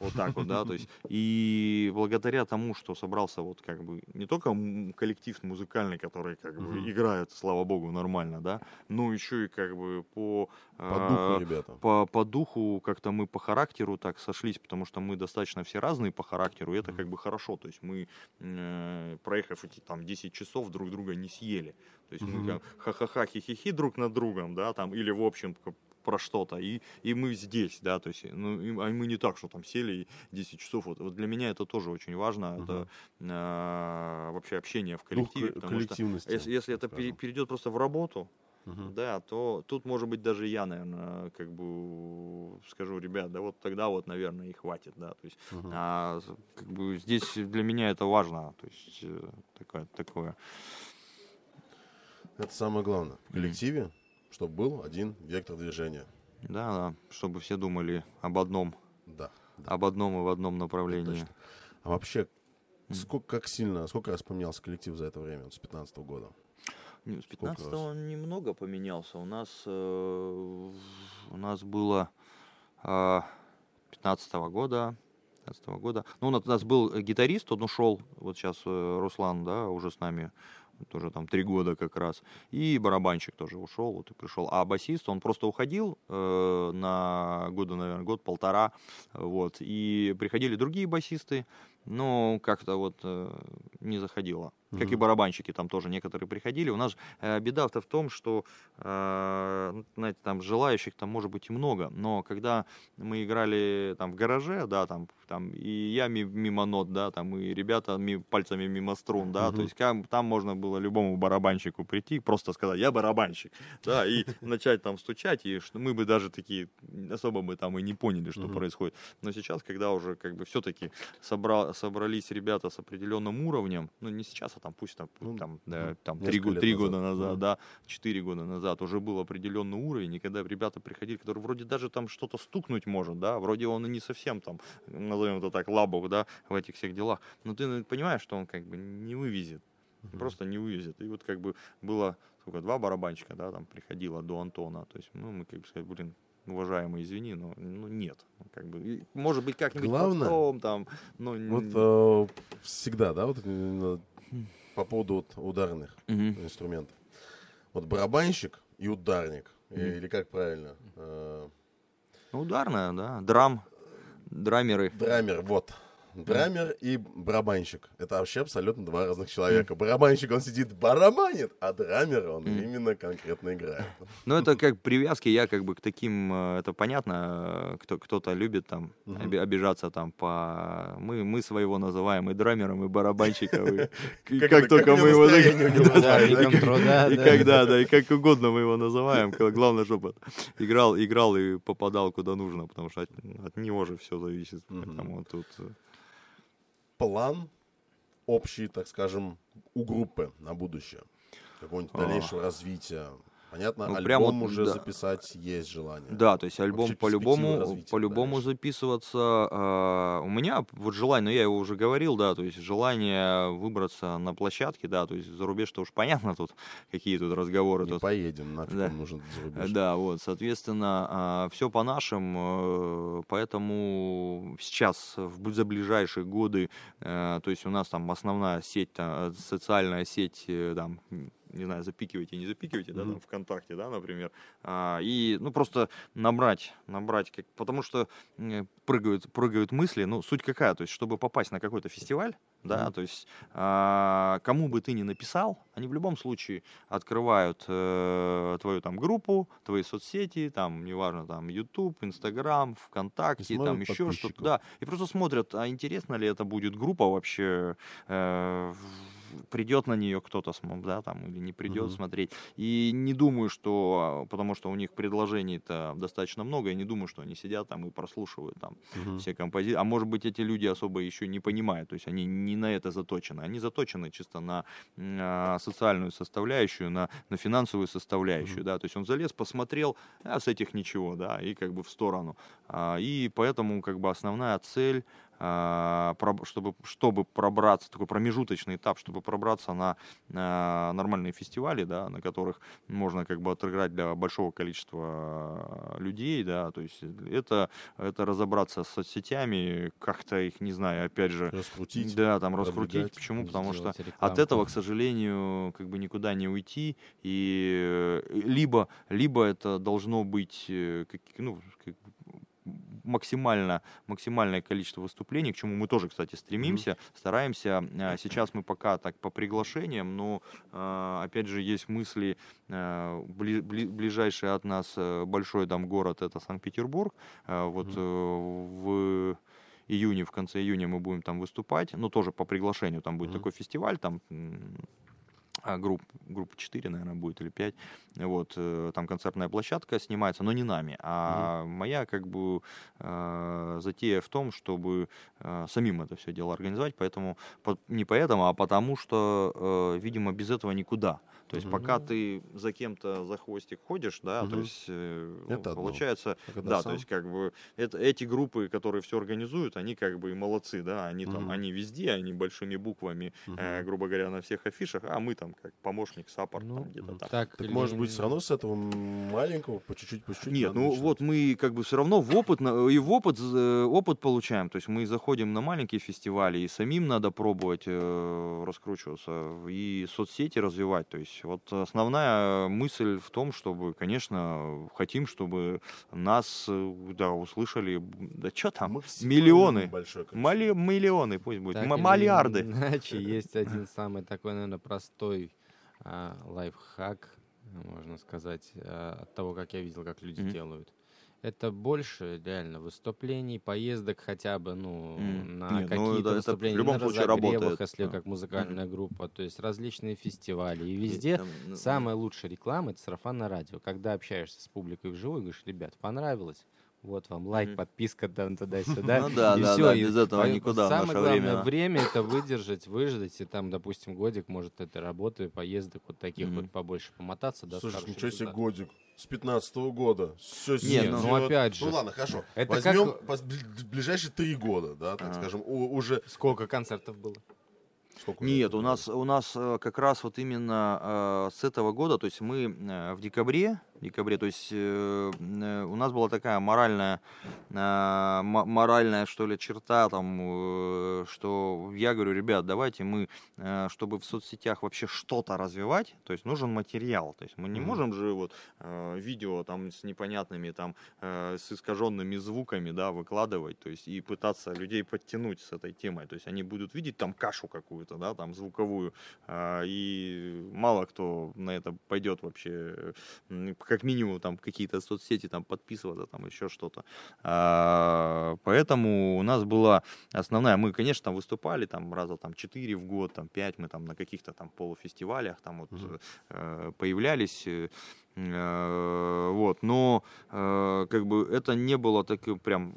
вот так вот, да, то есть, и благодаря тому, что собрался вот как бы не только коллектив музыкальный, который как бы угу. играет, слава богу, нормально, да, но еще и как бы по... По э, духу, ребята. По, по духу как-то мы по характеру так сошлись, потому что мы достаточно все разные по характеру, и это угу. как бы хорошо, то есть мы, э, проехав эти там 10 часов, друг друга не съели, то есть угу. мы там ха-ха-ха, хи-хи-хи друг над другом, да, там, или в общем про что-то, и, и мы здесь, да, то есть, ну, и, а мы не так, что там сели и 10 часов, вот, вот для меня это тоже очень важно, uh-huh. это э, вообще общение в коллективе, Дух потому что если, если это скажем. перейдет просто в работу, Uh-huh. Да, то тут, может быть, даже я, наверное, как бы скажу, ребят, да вот тогда вот, наверное, и хватит, да, то есть, uh-huh. а, как бы здесь для меня это важно, то есть, э, такое, такое. Это самое главное. В коллективе чтобы был один вектор движения. Да, да, чтобы все думали об одном. Да. да. Об одном и в одном направлении. А вообще, сколько, как сильно, сколько раз поменялся коллектив за это время, вот с 15 года? с 15 он немного поменялся. У нас, э, у нас было э, 15 -го года, 15 -го года. Ну, у нас был гитарист, он ушел, вот сейчас э, Руслан, да, уже с нами тоже там три года как раз. И барабанщик тоже ушел, вот и пришел. А басист, он просто уходил э, на года, наверное, год-полтора, вот. И приходили другие басисты, но как-то вот э, не заходило. Mm-hmm. Как и барабанщики там тоже некоторые приходили. У нас э, беда-то в том, что, э, ну, знаете, там желающих там может быть и много, но когда мы играли там в гараже, да, там, там и я мимо нот, да, там и ребята ми, пальцами мимо струн, да, mm-hmm. то есть как, там можно было любому барабанщику прийти, просто сказать, я барабанщик, да, и начать там стучать, и что мы бы даже такие особо бы там и не поняли, что mm-hmm. происходит. Но сейчас, когда уже как бы все-таки собрал, собрались ребята с определенным уровнем, ну не сейчас, а там пусть там, Ну, там, да, мгм. там три, Несколько го- лет три назад. года назад, Мгм. да, четыре года назад уже был определенный уровень, и когда ребята приходили, которые вроде даже там что-то стукнуть может, да, вроде он и не совсем там, назовем это так, лабух, да, в этих всех делах, но ты ну, понимаешь, что он как бы не вывезет, просто не вывезет. И вот как бы было, сколько, два барабанщика, да, там приходило до Антона, то есть, ну, мы как бы сказать, блин, уважаемый, извини, но ну, нет. Ну, Как бы, может быть, как-нибудь Главное- потом, там, но... Вот э, всегда, да, вот именно по поводу вот ударных Мгм. инструментов. Вот барабанщик и ударник. Мгм. Или как правильно? Э, ударная, да, драм, драмеры. Драмер, вот. Драмер и барабанщик. Это вообще абсолютно два разных человека. Барабанщик, он сидит, барабанит, а драмер, он именно конкретно играет. Ну, это как привязки, я как бы к таким, э, это понятно, э, кто, кто-то любит там обижаться там по... Мы, мы своего называем и драмером, и барабанщиком, Как только мы его... И да. когда, да, и как угодно мы его называем. Главное, чтобы играл, играл и попадал куда нужно, потому что от, него же все зависит. Поэтому тут... План общий, так скажем, у группы на будущее. Какого-нибудь А. дальнейшего развития. Понятно, Ну, альбом прям вот, уже да. записать есть желание. Да, то есть альбом по-любому, по-любому записываться. а, у меня вот желание, ну я его уже говорил, да, то есть желание выбраться на площадке, да, то есть за рубеж, что уж понятно тут, какие тут разговоры Не тут. поедем, нафиг Да. нужен за рубеж. Да, вот, соответственно, все по нашим, э, поэтому сейчас, в за ближайшие годы, э, то есть у нас там основная сеть, та- социальная сеть, э, там, не знаю, запикивайте, не запикивайте, да, там, ВКонтакте, да, например, А, и, ну, просто набрать, набрать, как, потому что э, прыгают, прыгают мысли, ну, суть какая, то есть, чтобы попасть на какой-то фестиваль, да, то есть, а, кому бы ты ни написал, они в любом случае открывают э, твою там группу, твои соцсети, там, неважно, там, YouTube, Instagram, ВКонтакте, там еще что-то, да, и просто смотрят, а интересно ли это будет группа вообще, э, придет на нее кто-то, да, там, или не придет Мгм. смотреть. И не думаю, что, а, потому что у них предложений-то достаточно много, я не думаю, что они сидят там и прослушивают там Мгм. все композиции. А может быть, эти люди особо еще не понимают, то есть они не на это заточены. Они заточены чисто на, м, а, социальную составляющую, на, на финансовую составляющую, да, то есть он залез, посмотрел, а с этих ничего, да, и как бы в сторону. А, и поэтому как бы основная цель чтобы, чтобы пробраться, такой промежуточный этап, чтобы пробраться на, на нормальные фестивали, да, на которых можно как бы отыграть для большого количества людей, да, то есть это, это разобраться с соцсетями, как-то их, не знаю, опять же, Раскрутить. да, там раскрутить. Почему? Потому что Сделать от рекламку. этого, к сожалению, как бы никуда не уйти. И э, либо, либо это должно быть э, ну, максимально, максимальное количество выступлений, к чему мы тоже, кстати, стремимся, стараемся. А, Сейчас мы пока так по приглашениям, но, а, опять же, есть мысли, а, бли- бли- ближайший от нас э, большой там город, это Санкт-Петербург. Вот э, в июне, в конце июня мы будем там выступать, ну, тоже по приглашению, там будет Мгм. такой фестиваль, там а, групп, групп 4, наверное, будет, или 5. Вот, э, там концертная площадка снимается, но не нами. А моя, как бы, э, затея в том, чтобы э, самим это все дело организовать. Поэтому, по- не поэтому, а потому что, видимо, без этого никуда. То есть, Мгм. пока ты за кем-то за хвостик ходишь, да, то Мгм. есть, э, ну, Это одно. получается, когда да, сам? то есть как бы это, эти группы, которые все организуют, они как бы и молодцы, да, они там, Мгм. они везде, они большими буквами, э, Мгм. грубо говоря, на всех афишах, а мы там как помощник, саппорт, Ну, там где-то так. Так, Так или может быть, все равно с этого маленького, по чуть-чуть, по чуть-чуть. Нет, ну начинать? вот мы как бы все равно в опыт, и в опыт, э, опыт получаем. То есть мы заходим на маленькие фестивали, и самим надо пробовать э, раскручиваться, и соцсети развивать. То есть вот основная мысль в том, чтобы, конечно, хотим, чтобы нас, э, да, услышали, да что там, миллионы. Мали- миллионы пусть будет, Так миллиарды. Иначе есть один самый такой, наверное, простой а, лайфхак, можно сказать, а, от того, как я видел, как люди Мгм. делают. Это больше реально выступлений, поездок хотя бы, ну, М. на Нет, ну, какие-то это в выступления, любом на случае работает, если да. как музыкальная группа, то есть различные фестивали. И везде Там, ну, самая лучшая реклама — это сарафанное радио. Когда общаешься с публикой вживую, говоришь, ребят, понравилось? Вот вам лайк, подписка там туда-сюда. Ну да, и да, всё, да, и без этого никуда в Самое наше главное время. время это выдержать, выждать, и там, допустим, годик, может, это работы, поездок вот таких Мгм. вот побольше помотаться, да, Слушай, ничего себе годик. С 15 года. Все Не, ну, опять же. Ну ладно, хорошо. Это Возьмем как- ближайшие три года, да, так скажем, у- уже... Сколько концертов было? Сколько Нет, у нас, у нас э, как раз вот именно э, с этого года, то есть мы э, в декабре, декабре, то есть э, э, у нас была такая моральная, э, моральная что ли черта там, э, что я говорю, ребят, давайте мы, э, чтобы в соцсетях вообще что-то развивать, то есть нужен материал, то есть мы не можем же вот э, видео там с непонятными там э, с искаженными звуками, да, выкладывать, то есть и пытаться людей подтянуть с этой темой, то есть они будут видеть там кашу какую-то, да, там звуковую, а, и мало кто на это пойдет вообще, как минимум там какие-то соцсети там подписываться, там еще что-то. А, Поэтому у нас была основная, мы, конечно, там выступали там раза там 4 в год, там 5, мы там на каких-то там полуфестивалях там вот э, появлялись, э, э, вот, но э, как бы это не было так прям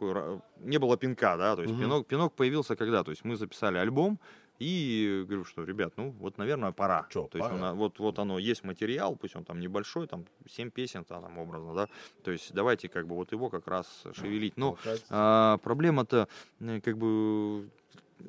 такой, не было пинка, да, то есть Мгм. пинок, пинок появился когда, то есть мы записали альбом, и говорю, что, ребят, ну вот, наверное, пора. Чё, то есть пора? у нас- вот, вот оно, есть материал, пусть он там небольшой, там 7 песен, там, там, образно, да, то есть давайте как бы вот его как раз шевелить. Но а, проблема-то э, как бы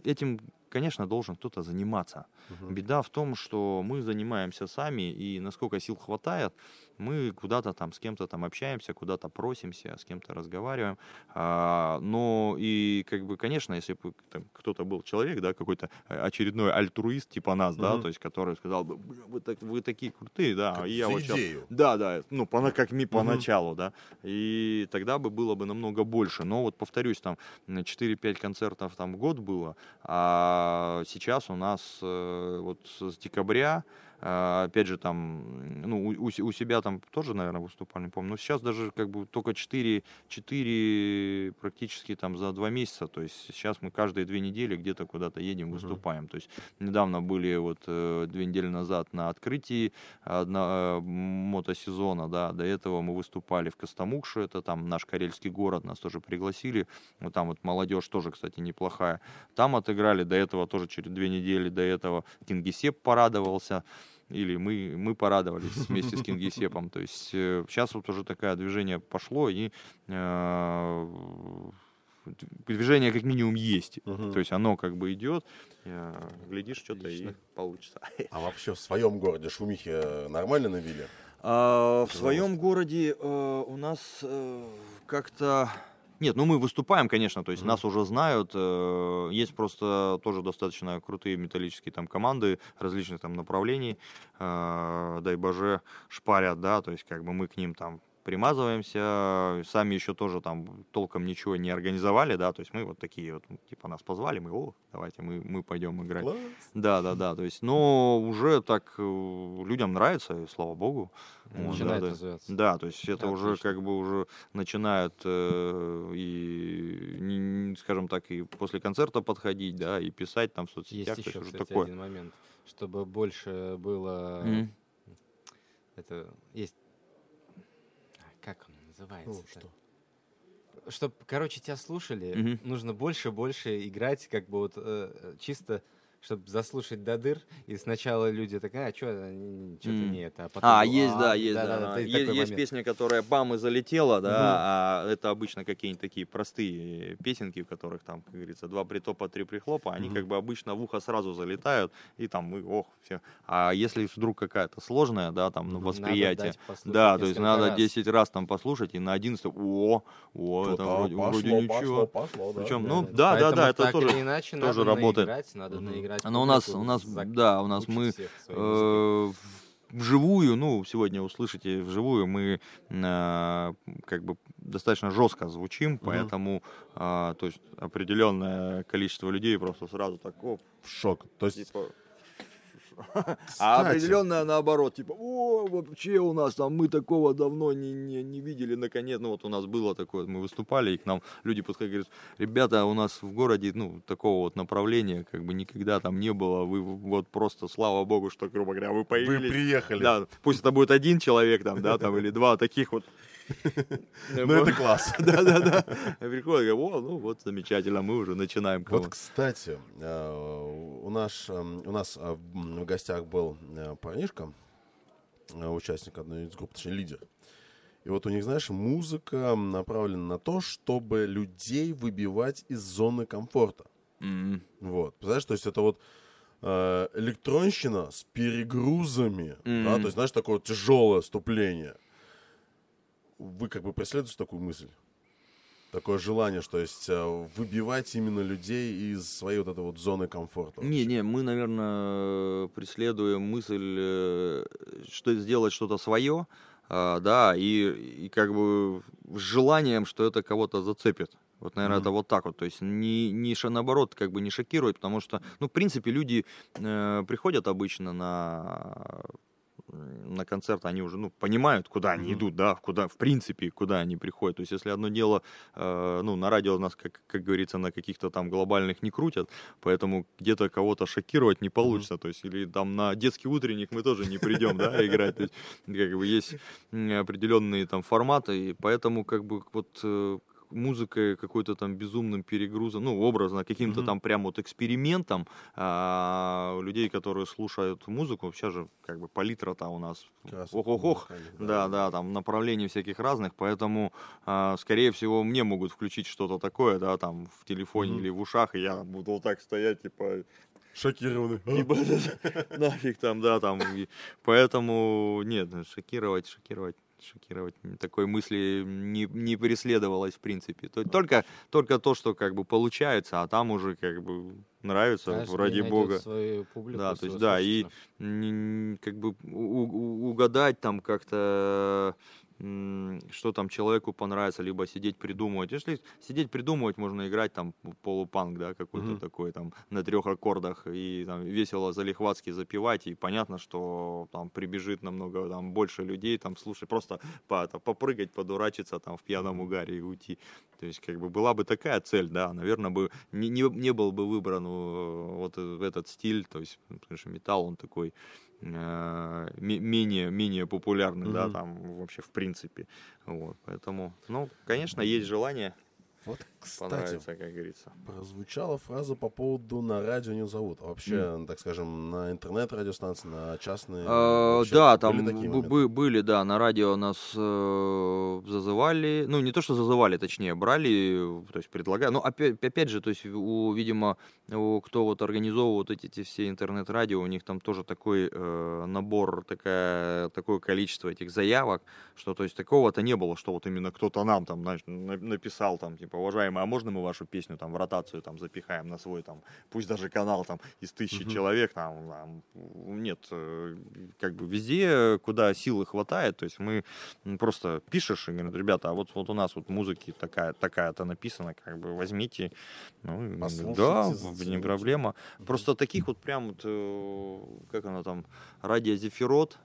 этим, конечно, должен кто-то заниматься. Мгм. Беда в том, что мы занимаемся сами, и насколько сил хватает, мы куда-то там с кем-то там общаемся, куда-то просимся, с кем-то разговариваем. А, но и как бы, конечно, если бы кто-то был человек, да, какой-то э, очередной альтруист типа нас, да, Мгм. то есть который сказал бы, «Бля, вы, так, вы такие крутые, да, Как и я вот идею. да, да, ну, пона- как ми поначалу, да. И тогда бы было бы намного больше. Но вот повторюсь, там м, 4-5 концертов там в год было, а сейчас у нас э, вот с декабря а, опять же, там, ну, у, у се- у себя там тоже, наверное, выступали, не помню. Но сейчас даже как бы только 4, 4 практически там за 2 месяца. То есть сейчас мы каждые две недели где-то куда-то едем, выступаем. То есть недавно были вот э, две недели назад на открытии одна, э, мотосезона, да, до этого мы выступали в Костомукше, это там наш карельский город, нас тоже пригласили. Вот там вот молодежь тоже, кстати, неплохая. Там отыграли, до этого тоже через две недели, до этого Кингисепп порадовался или мы, мы порадовались вместе с Кингисепом. То есть сейчас вот уже такое движение пошло, и э, движение как минимум есть. Мгм. То есть оно как бы идет, э, глядишь, что-то и получится. А вообще в своем городе шумихи э, нормально навели? А, в своем городе э, у нас э, как-то... Нет, ну мы выступаем, конечно, то есть Мгм. нас уже знают. э, есть просто тоже достаточно крутые металлические там команды различных там направлений. э, дай боже, шпарят, да, то есть как бы мы к ним там примазываемся, сами еще тоже там толком ничего не организовали, да, то есть мы вот такие вот, ну, типа нас позвали, мы, о, давайте мы, мы пойдем играть. Класс. Да, да, да. То есть, но уже так э, людям нравится, и слава богу. Вот, Начинает да, да. развиваться. Да, то есть это уже Отлично. как бы уже начинают э, и, не- скажем так, и после концерта подходить, да, и писать там в соцсетях, еще, есть уже кстати, такое. один момент, чтобы больше было... Мгм. Это есть... Как он называется? Ну, что? Чтобы, короче, тебя слушали, Мгм. нужно больше-больше играть, как бы вот э, чисто, чтобы заслушать до дыр, и сначала люди такие, а что, что-то Мгм. не это, а потом... А, есть, да, а, есть, да. да. есть Е- такой Есть момент. песня, которая бам и залетела, да, Мгм. а это обычно какие-нибудь такие простые песенки, в которых там, как говорится, два притопа, три прихлопа, они Мгм. как бы обычно в ухо сразу залетают, и там мы, ох, все. А если вдруг какая-то сложная, да, там, ну. Надо восприятие, да, то есть надо раз. 10 раз там послушать, и на 11 о, о, это вроде, пошло, вроде пошло, ничего. пошло, да. Причем, Да, ну, да. да, да, да, это тоже. иначе тоже надо работает. наиграть, надо Мгм. Наиграть. Но у нас, у нас, да, у нас мы э, вживую, ну, сегодня услышите вживую, мы э, как бы достаточно жестко звучим, поэтому, э, то есть определенное количество людей просто сразу так, оп, В шок. То есть, типа... кстати, А определенное наоборот, типа, о, вообще у нас там, мы такого давно не, не, не видели, наконец, ну вот у нас было такое, мы выступали, и к нам люди подходят, говорят, ребята, у нас в городе, ну, такого вот направления, как бы никогда там не было, вы вот просто, слава богу, что, грубо говоря, вы вы появились. приехали. Да, пусть это будет один человек там, да, там, или два таких вот Ну, это класс. Да-да-да. Говорят, о, ну вот замечательно, мы уже начинаем. Вот, кстати, э, у нас, эм, у нас э, в гостях был э, парнишка, участник одной из групп, точнее, лидер. И вот у них, знаешь, музыка направлена на то, чтобы людей выбивать из зоны комфорта. Вот. Представляешь, то есть это вот э, электронщина с перегрузами, Мгм. да, то есть, знаешь, такое тяжелое вступление. Вы как бы преследуете такую мысль? Такое желание, что есть э, выбивать именно людей из своей вот этой вот зоны комфорта. Не, не, мы, наверное, преследуем мысль, э, что сделать что-то свое, а, да, и, и как бы с желанием, что это кого-то зацепит. Вот, наверное, Мгм. это вот так вот. То есть не, не наоборот, как бы не шокировать, потому что, ну, в принципе, люди э, приходят обычно на на концерт, они уже, ну, понимают, куда они Мгм. идут, да, куда, в принципе, куда они приходят. То есть, если одно дело, э, ну, на радио нас, как, как говорится, на каких-то там глобальных не крутят, поэтому где-то кого-то шокировать не получится. То есть, или там на детский утренник мы тоже не придем, да, играть. То есть, как бы есть определенные там форматы, и поэтому, как бы, вот э, музыкой какой-то там безумным перегрузом, ну, образно, каким-то Мгм. там прям вот экспериментом а, людей, которые слушают музыку, вообще же как бы палитра-то у нас ох-ох-ох, да, да, там направлений всяких разных, поэтому, а, скорее всего, мне могут включить что-то такое, да, там в телефоне Мгм. или в ушах, и я буду вот так стоять, типа, Шокированный. типа, нафиг там, да, там, поэтому, нет, шокировать, шокировать, шокировать, такой мысли не, не преследовалось, в принципе. То- Только, только то, что как бы получается, а там уже как бы нравится, Каждый ради бога. свою публику, Да, то есть, да, и как бы угадать там как-то что там человеку понравится, либо сидеть придумывать. Если сидеть придумывать, можно играть там полупанк, да, какой-то Мгм. такой там на трех аккордах и там весело залихватски запевать, и понятно, что там прибежит намного там больше людей, там слушай, просто по, это, попрыгать, подурачиться там в пьяном угаре и уйти. То есть как бы была бы такая цель, да, наверное, бы не, не, не был бы выбран э, вот э- этот стиль, то есть, потому что металл, он такой э, ме- менее, менее популярный, да, Мгм. там вообще в принципе. Вот, поэтому, ну, конечно, есть желание Вот, кстати, понравиться, как говорится. прозвучала фраза по поводу «на радио не зовут». А вообще, так скажем, на интернет-радиостанции, на частные... Вообще да, были там такие б- были, да, на радио нас э, зазывали, ну не то что зазывали, точнее брали, то есть предлагали, но опять, опять же, то есть у, видимо, у, кто вот организовывает эти, эти все интернет-радио, у них там тоже такой э, набор, такая, такое количество этих заявок, что то есть такого-то не было, что вот именно кто-то нам там знаешь, на- написал там типа уважаемый, а можно мы вашу песню там в ротацию там запихаем на свой там, пусть даже канал там из тысячи Мгм. человек там, там, нет, э, как бы везде, куда силы хватает, то есть мы просто пишешь и говорят, ребята, а вот, вот у нас вот музыки такая, такая-то написана, как бы возьмите, ну, Послушайте, да, не проблема. Просто таких вот прям вот, э, как она там, радио Зефирот.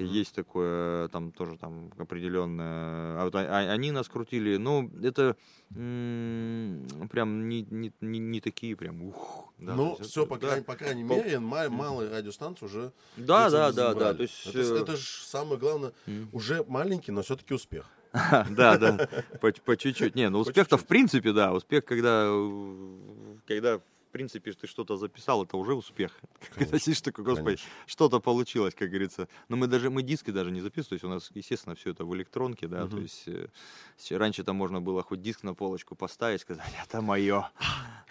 Есть такое, там тоже там определенное, а вот а- а- они нас крутили, ну, это м, прям не, не, не, не такие прям, ух. да, ну, все, это- по, да. крайней, по крайней По- мере, ма- малые радиостанции уже... Да, да, да, да, то есть... Это, э, это же самое главное, м. уже маленький, но все-таки успех. Да, да, по, чуть-чуть. Не, ну успех-то в принципе, да. Успех, когда, э, когда принципе ты что-то записал, это уже успех. Когда сидишь такой, господи, Конечно. что-то получилось, как говорится. Но мы даже, мы диски даже не записываем, то есть у нас, естественно, все это в электронке, да, то есть э, раньше там можно было хоть диск на полочку поставить, сказать, это мое.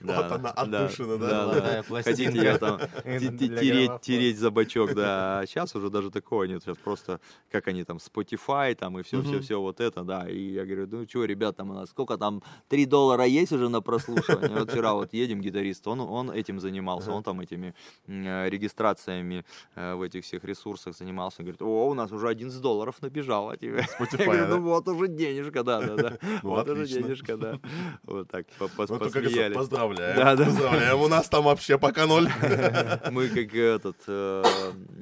Вот она, отдушина, да? Хотите ее там тереть, за бачок, да. А сейчас уже даже такого нет. Сейчас просто, как они там, Spotify там и все, все, Мгм. все вот это, да. И я говорю, ну что, ребят, там у нас сколько там, 3 доллара есть уже на прослушивание? Вот вчера вот едем, гитарист, он, он этим занимался, он там этими э, регистрациями э, в этих всех ресурсах занимался. Он говорит, о, у нас уже 11 долларов набежало. Типа. Spotify, Я говорю, да? ну вот уже денежка, да, да, да. Ну, Вот уже денежка, да. Вот так по- пос- только, как говорится, посмеялись. поздравляем. Да, да. Поздравляем. У нас там вообще пока ноль. Мы как этот, э,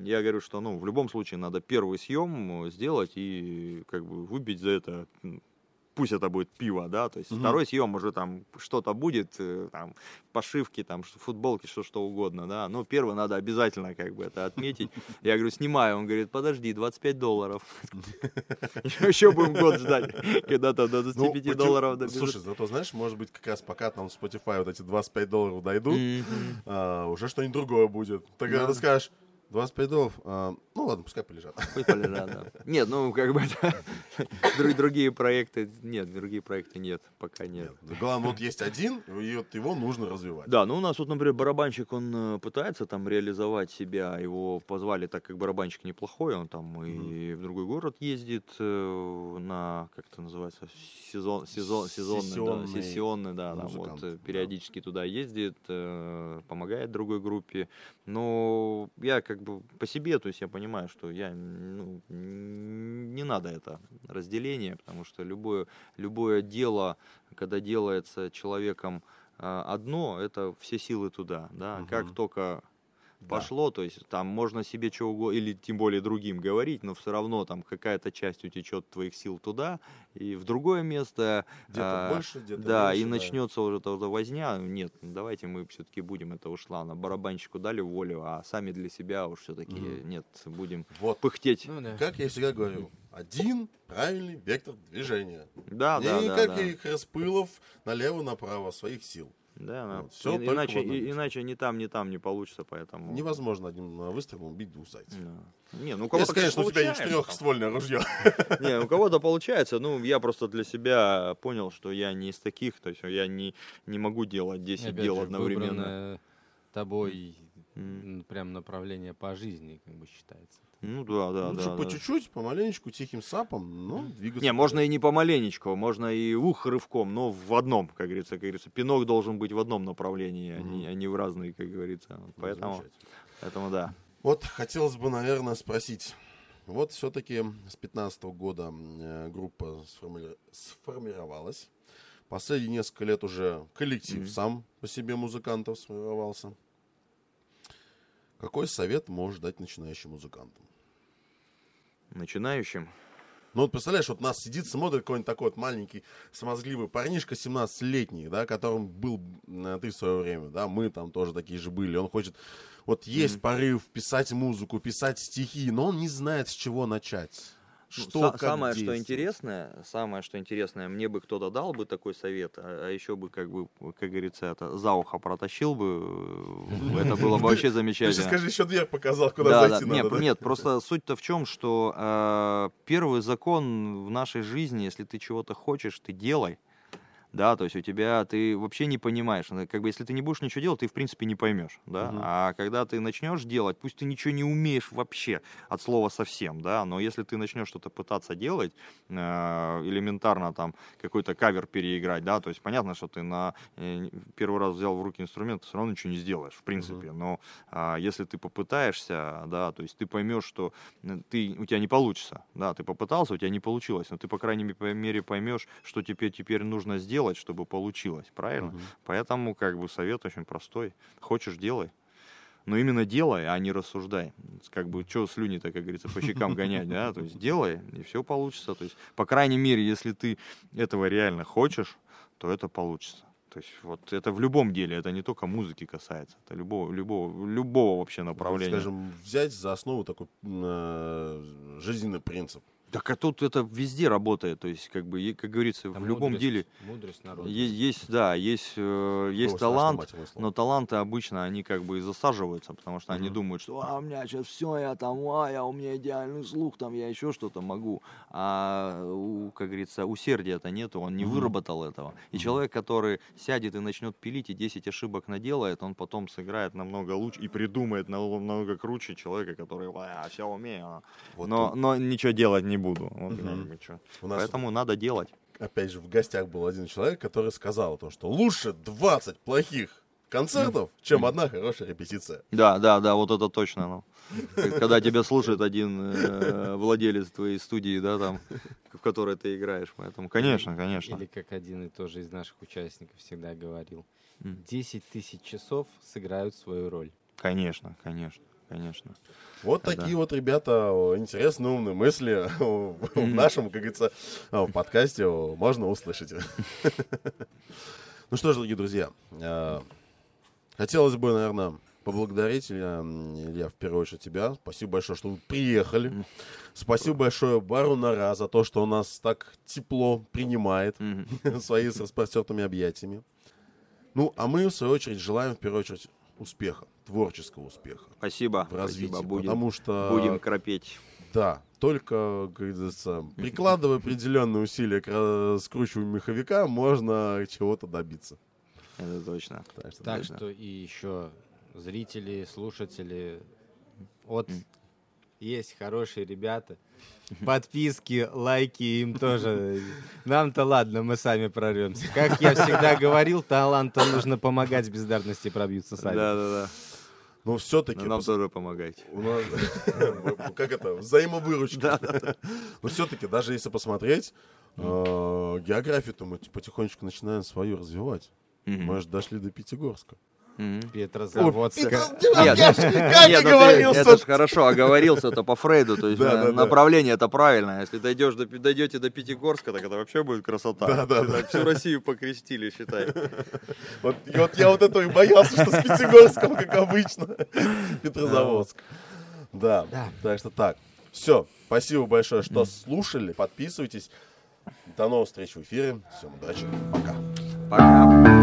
я говорю, что ну в любом случае надо первый съем сделать и как бы выбить за это пусть это будет пиво, да, то есть второй съем уже там что-то будет, э, там, пошивки, там, футболки, что, что угодно, да, но первый надо обязательно как бы это отметить. Я говорю, снимаю, он говорит, подожди, 25 долларов. Еще будем год ждать, когда там до 25 почему- долларов доберут. Слушай, зато знаешь, может быть, как раз пока там Spotify вот эти 25 долларов дойдут, а, уже что-нибудь другое будет. Тогда ты скажешь, 25 долларов, а, ну ладно, пускай полежат. Пусть полежат, да. Нет, ну как бы это, другие проекты, нет, другие проекты нет, пока нет. Нет, Главное, вот есть один, и вот его нужно развивать. Да, ну у нас вот, например, барабанщик, он э, пытается там реализовать себя, его позвали, так как барабанщик неплохой, он там и в другой город ездит э, на, как это называется, сезон, сезон, сезонный, да, Сессионный сессионный, да, там вот э, да. периодически туда ездит, э, помогает другой группе, но я как бы по себе, то есть я понимаю, что я, ну, не надо это разделение, потому что любое, любое дело, когда делается человеком а, одно, это все силы туда, да, как Мгм. только Да. пошло, то есть там можно себе что угодно, или тем более другим говорить, но все равно там какая-то часть утечет твоих сил туда, и в другое место, Где-то а, больше, где-то да, и меньше, начнется уже тогда возня. Нет, давайте мы все-таки будем это ушла. На барабанщику дали волю, а сами для себя уж все-таки Мгм. нет, будем Вот, пыхтеть. Ну да. как я всегда говорю, один правильный вектор движения. Да, да, да, да. Никаких распылов налево-направо своих сил. Да, да. Вот, всё И- иначе, и- иначе ни там, ни там не получится, поэтому. Невозможно одним э, выстрелом убить двух зайцев. Да. Не, ну у Если, кого-то, конечно, у тебя не получается. четырехствольное ружье. Не, у кого-то получается. Ну, я просто для себя понял, что я не из таких, то есть я не, не могу делать 10 Опять дел же, одновременно. тобой м, прям направление по жизни, как бы считается. Ну да, да, Лучше да. по да. чуть-чуть, помаленечку, тихим сапом, но двигаться. Не, можно и не помаленечку, можно и ух рывком, но в одном, как говорится, как говорится. Пинок должен быть в одном направлении, а, не, а не в разные, как говорится. Ну, Поэтому, поэтому да. Вот хотелось бы, наверное, спросить. Вот все-таки с 15 года э, группа сформи- сформировалась. Последние несколько лет уже коллектив Мгм. сам по себе музыкантов сформировался. Какой совет можешь дать начинающим музыкантам? Начинающим. Ну вот представляешь, вот нас сидит, смотрит какой-нибудь такой вот маленький смазгливый парнишка 17-летний, да, которым был ты в свое время, да, мы там тоже такие же были. Он хочет, вот есть Мгм. порыв писать музыку, писать стихи, но он не знает, с чего начать. Ну, Что, са- самое, что интересное, самое, что интересное, мне бы кто-то дал бы такой совет, а, а еще бы, как бы, как говорится, это за ухо протащил бы, э, это было бы вообще Ты замечательно. скажи, еще дверь показал, куда Да, зайти надо. Нет, просто суть-то в чем, что э, первый закон в нашей жизни, если ты чего-то хочешь, ты делай. Да, то есть у тебя ты вообще не понимаешь, ну, как бы если ты не будешь ничего делать, ты в принципе не поймешь, да. Мгм. А когда ты начнешь делать, пусть ты ничего не умеешь вообще от слова совсем, да, но если ты начнешь что-то пытаться делать, э, элементарно там какой-то кавер переиграть, да, то есть понятно, что ты на э, первый раз взял в руки инструмент, ты все равно ничего не сделаешь, в принципе, но а, если ты попытаешься, да, то есть ты поймешь, что э, ты, у тебя не получится, да, ты попытался, у тебя не получилось, но ты, по крайней мере, поймешь, что теперь, теперь нужно сделать, чтобы получилось, правильно? Мгм. Поэтому, как бы, совет очень простой. Хочешь, делай. Но именно делай, а не рассуждай. Как бы, что слюни-то, как говорится, по щекам гонять, да? То есть делай, и все получится. То есть, по крайней мере, если ты этого реально хочешь, то это получится. То есть вот это в любом деле, это не только музыки касается, это любого, любого, любого вообще направления. Скажем, взять за основу такой э, жизненный принцип. Так а тут это везде работает, то есть как бы, как говорится, в Там любом мудрость- деле Мудрость народа. есть, да, есть, э, есть талант, но таланты обычно они как бы и засаживаются, потому что они Мгм. думают, что а, у меня сейчас все, я там, а, я, у меня идеальный слух, там я еще что-то могу. А у, как говорится, усердия-то нету, он не Мгм. выработал этого. И Мгм. человек, который сядет и начнет пилить и 10 ошибок наделает, он потом сыграет намного лучше и придумает намного круче человека, который, а, все умею, Вот но, но ничего делать не буду. Вот Мгм. как бы чё. у нас Поэтому надо делать. опять же, в гостях был один человек, который сказал, то, что лучше 20 плохих концертов, чем одна хорошая репетиция. Да, да, да, вот это точно. Ну. Когда тебя слушает один э, владелец твоей студии, да, там, в которой ты играешь. Поэтому, конечно, конечно. Или как один и тоже из наших участников всегда говорил. М. 10 тысяч часов сыграют свою роль. Конечно, конечно. Конечно. Вот Да. такие вот, ребята, интересные, умные мысли в нашем, как говорится, о, подкасте можно услышать. Ну что ж, дорогие друзья, э, хотелось бы, наверное, поблагодарить, Илья, м, Илья, в первую очередь тебя. Спасибо большое, что вы приехали. Спасибо большое Бару Нара за то, что он нас так тепло принимает свои с распростертыми объятиями. Ну, а мы, в свою очередь, желаем, в первую очередь, успеха, творческого успеха Спасибо. в развитии. Спасибо. Будем, Потому что, будем кропеть. да, только, как говорится, прикладывая определенные усилия к раскручиванию меховика, можно чего-то добиться. Это точно. Так что, Так Точно. что и еще зрители, слушатели, вот есть хорошие ребята. Подписки, лайки им тоже. Нам-то ладно, мы сами прорвемся. Как я всегда говорил, таланту нужно помогать, бездарности пробьются сами. да, да. Но все-таки... Но нам тоже помогайте. У нас, как это, взаимовыручка. Но все-таки, даже если посмотреть, э, географию-то мы потихонечку начинаем свою развивать. Мы же дошли до Пятигорска. Мгм. Петрозаводска. Нет, Как ну это ж хорошо, оговорился-то по Фрейду, то есть э, направление это правильно. Если дойдешь до, дойдете до Пятигорска, так это вообще будет красота. Да, да, да. Всю Россию покрестили, считай. Вот, я вот этого и боялся, что с Пятигорском, как обычно. Петрозаводск. Да. так что так. Все, спасибо большое, что слушали. Подписывайтесь. До новых встреч в эфире. Всем удачи. Пока. Пока.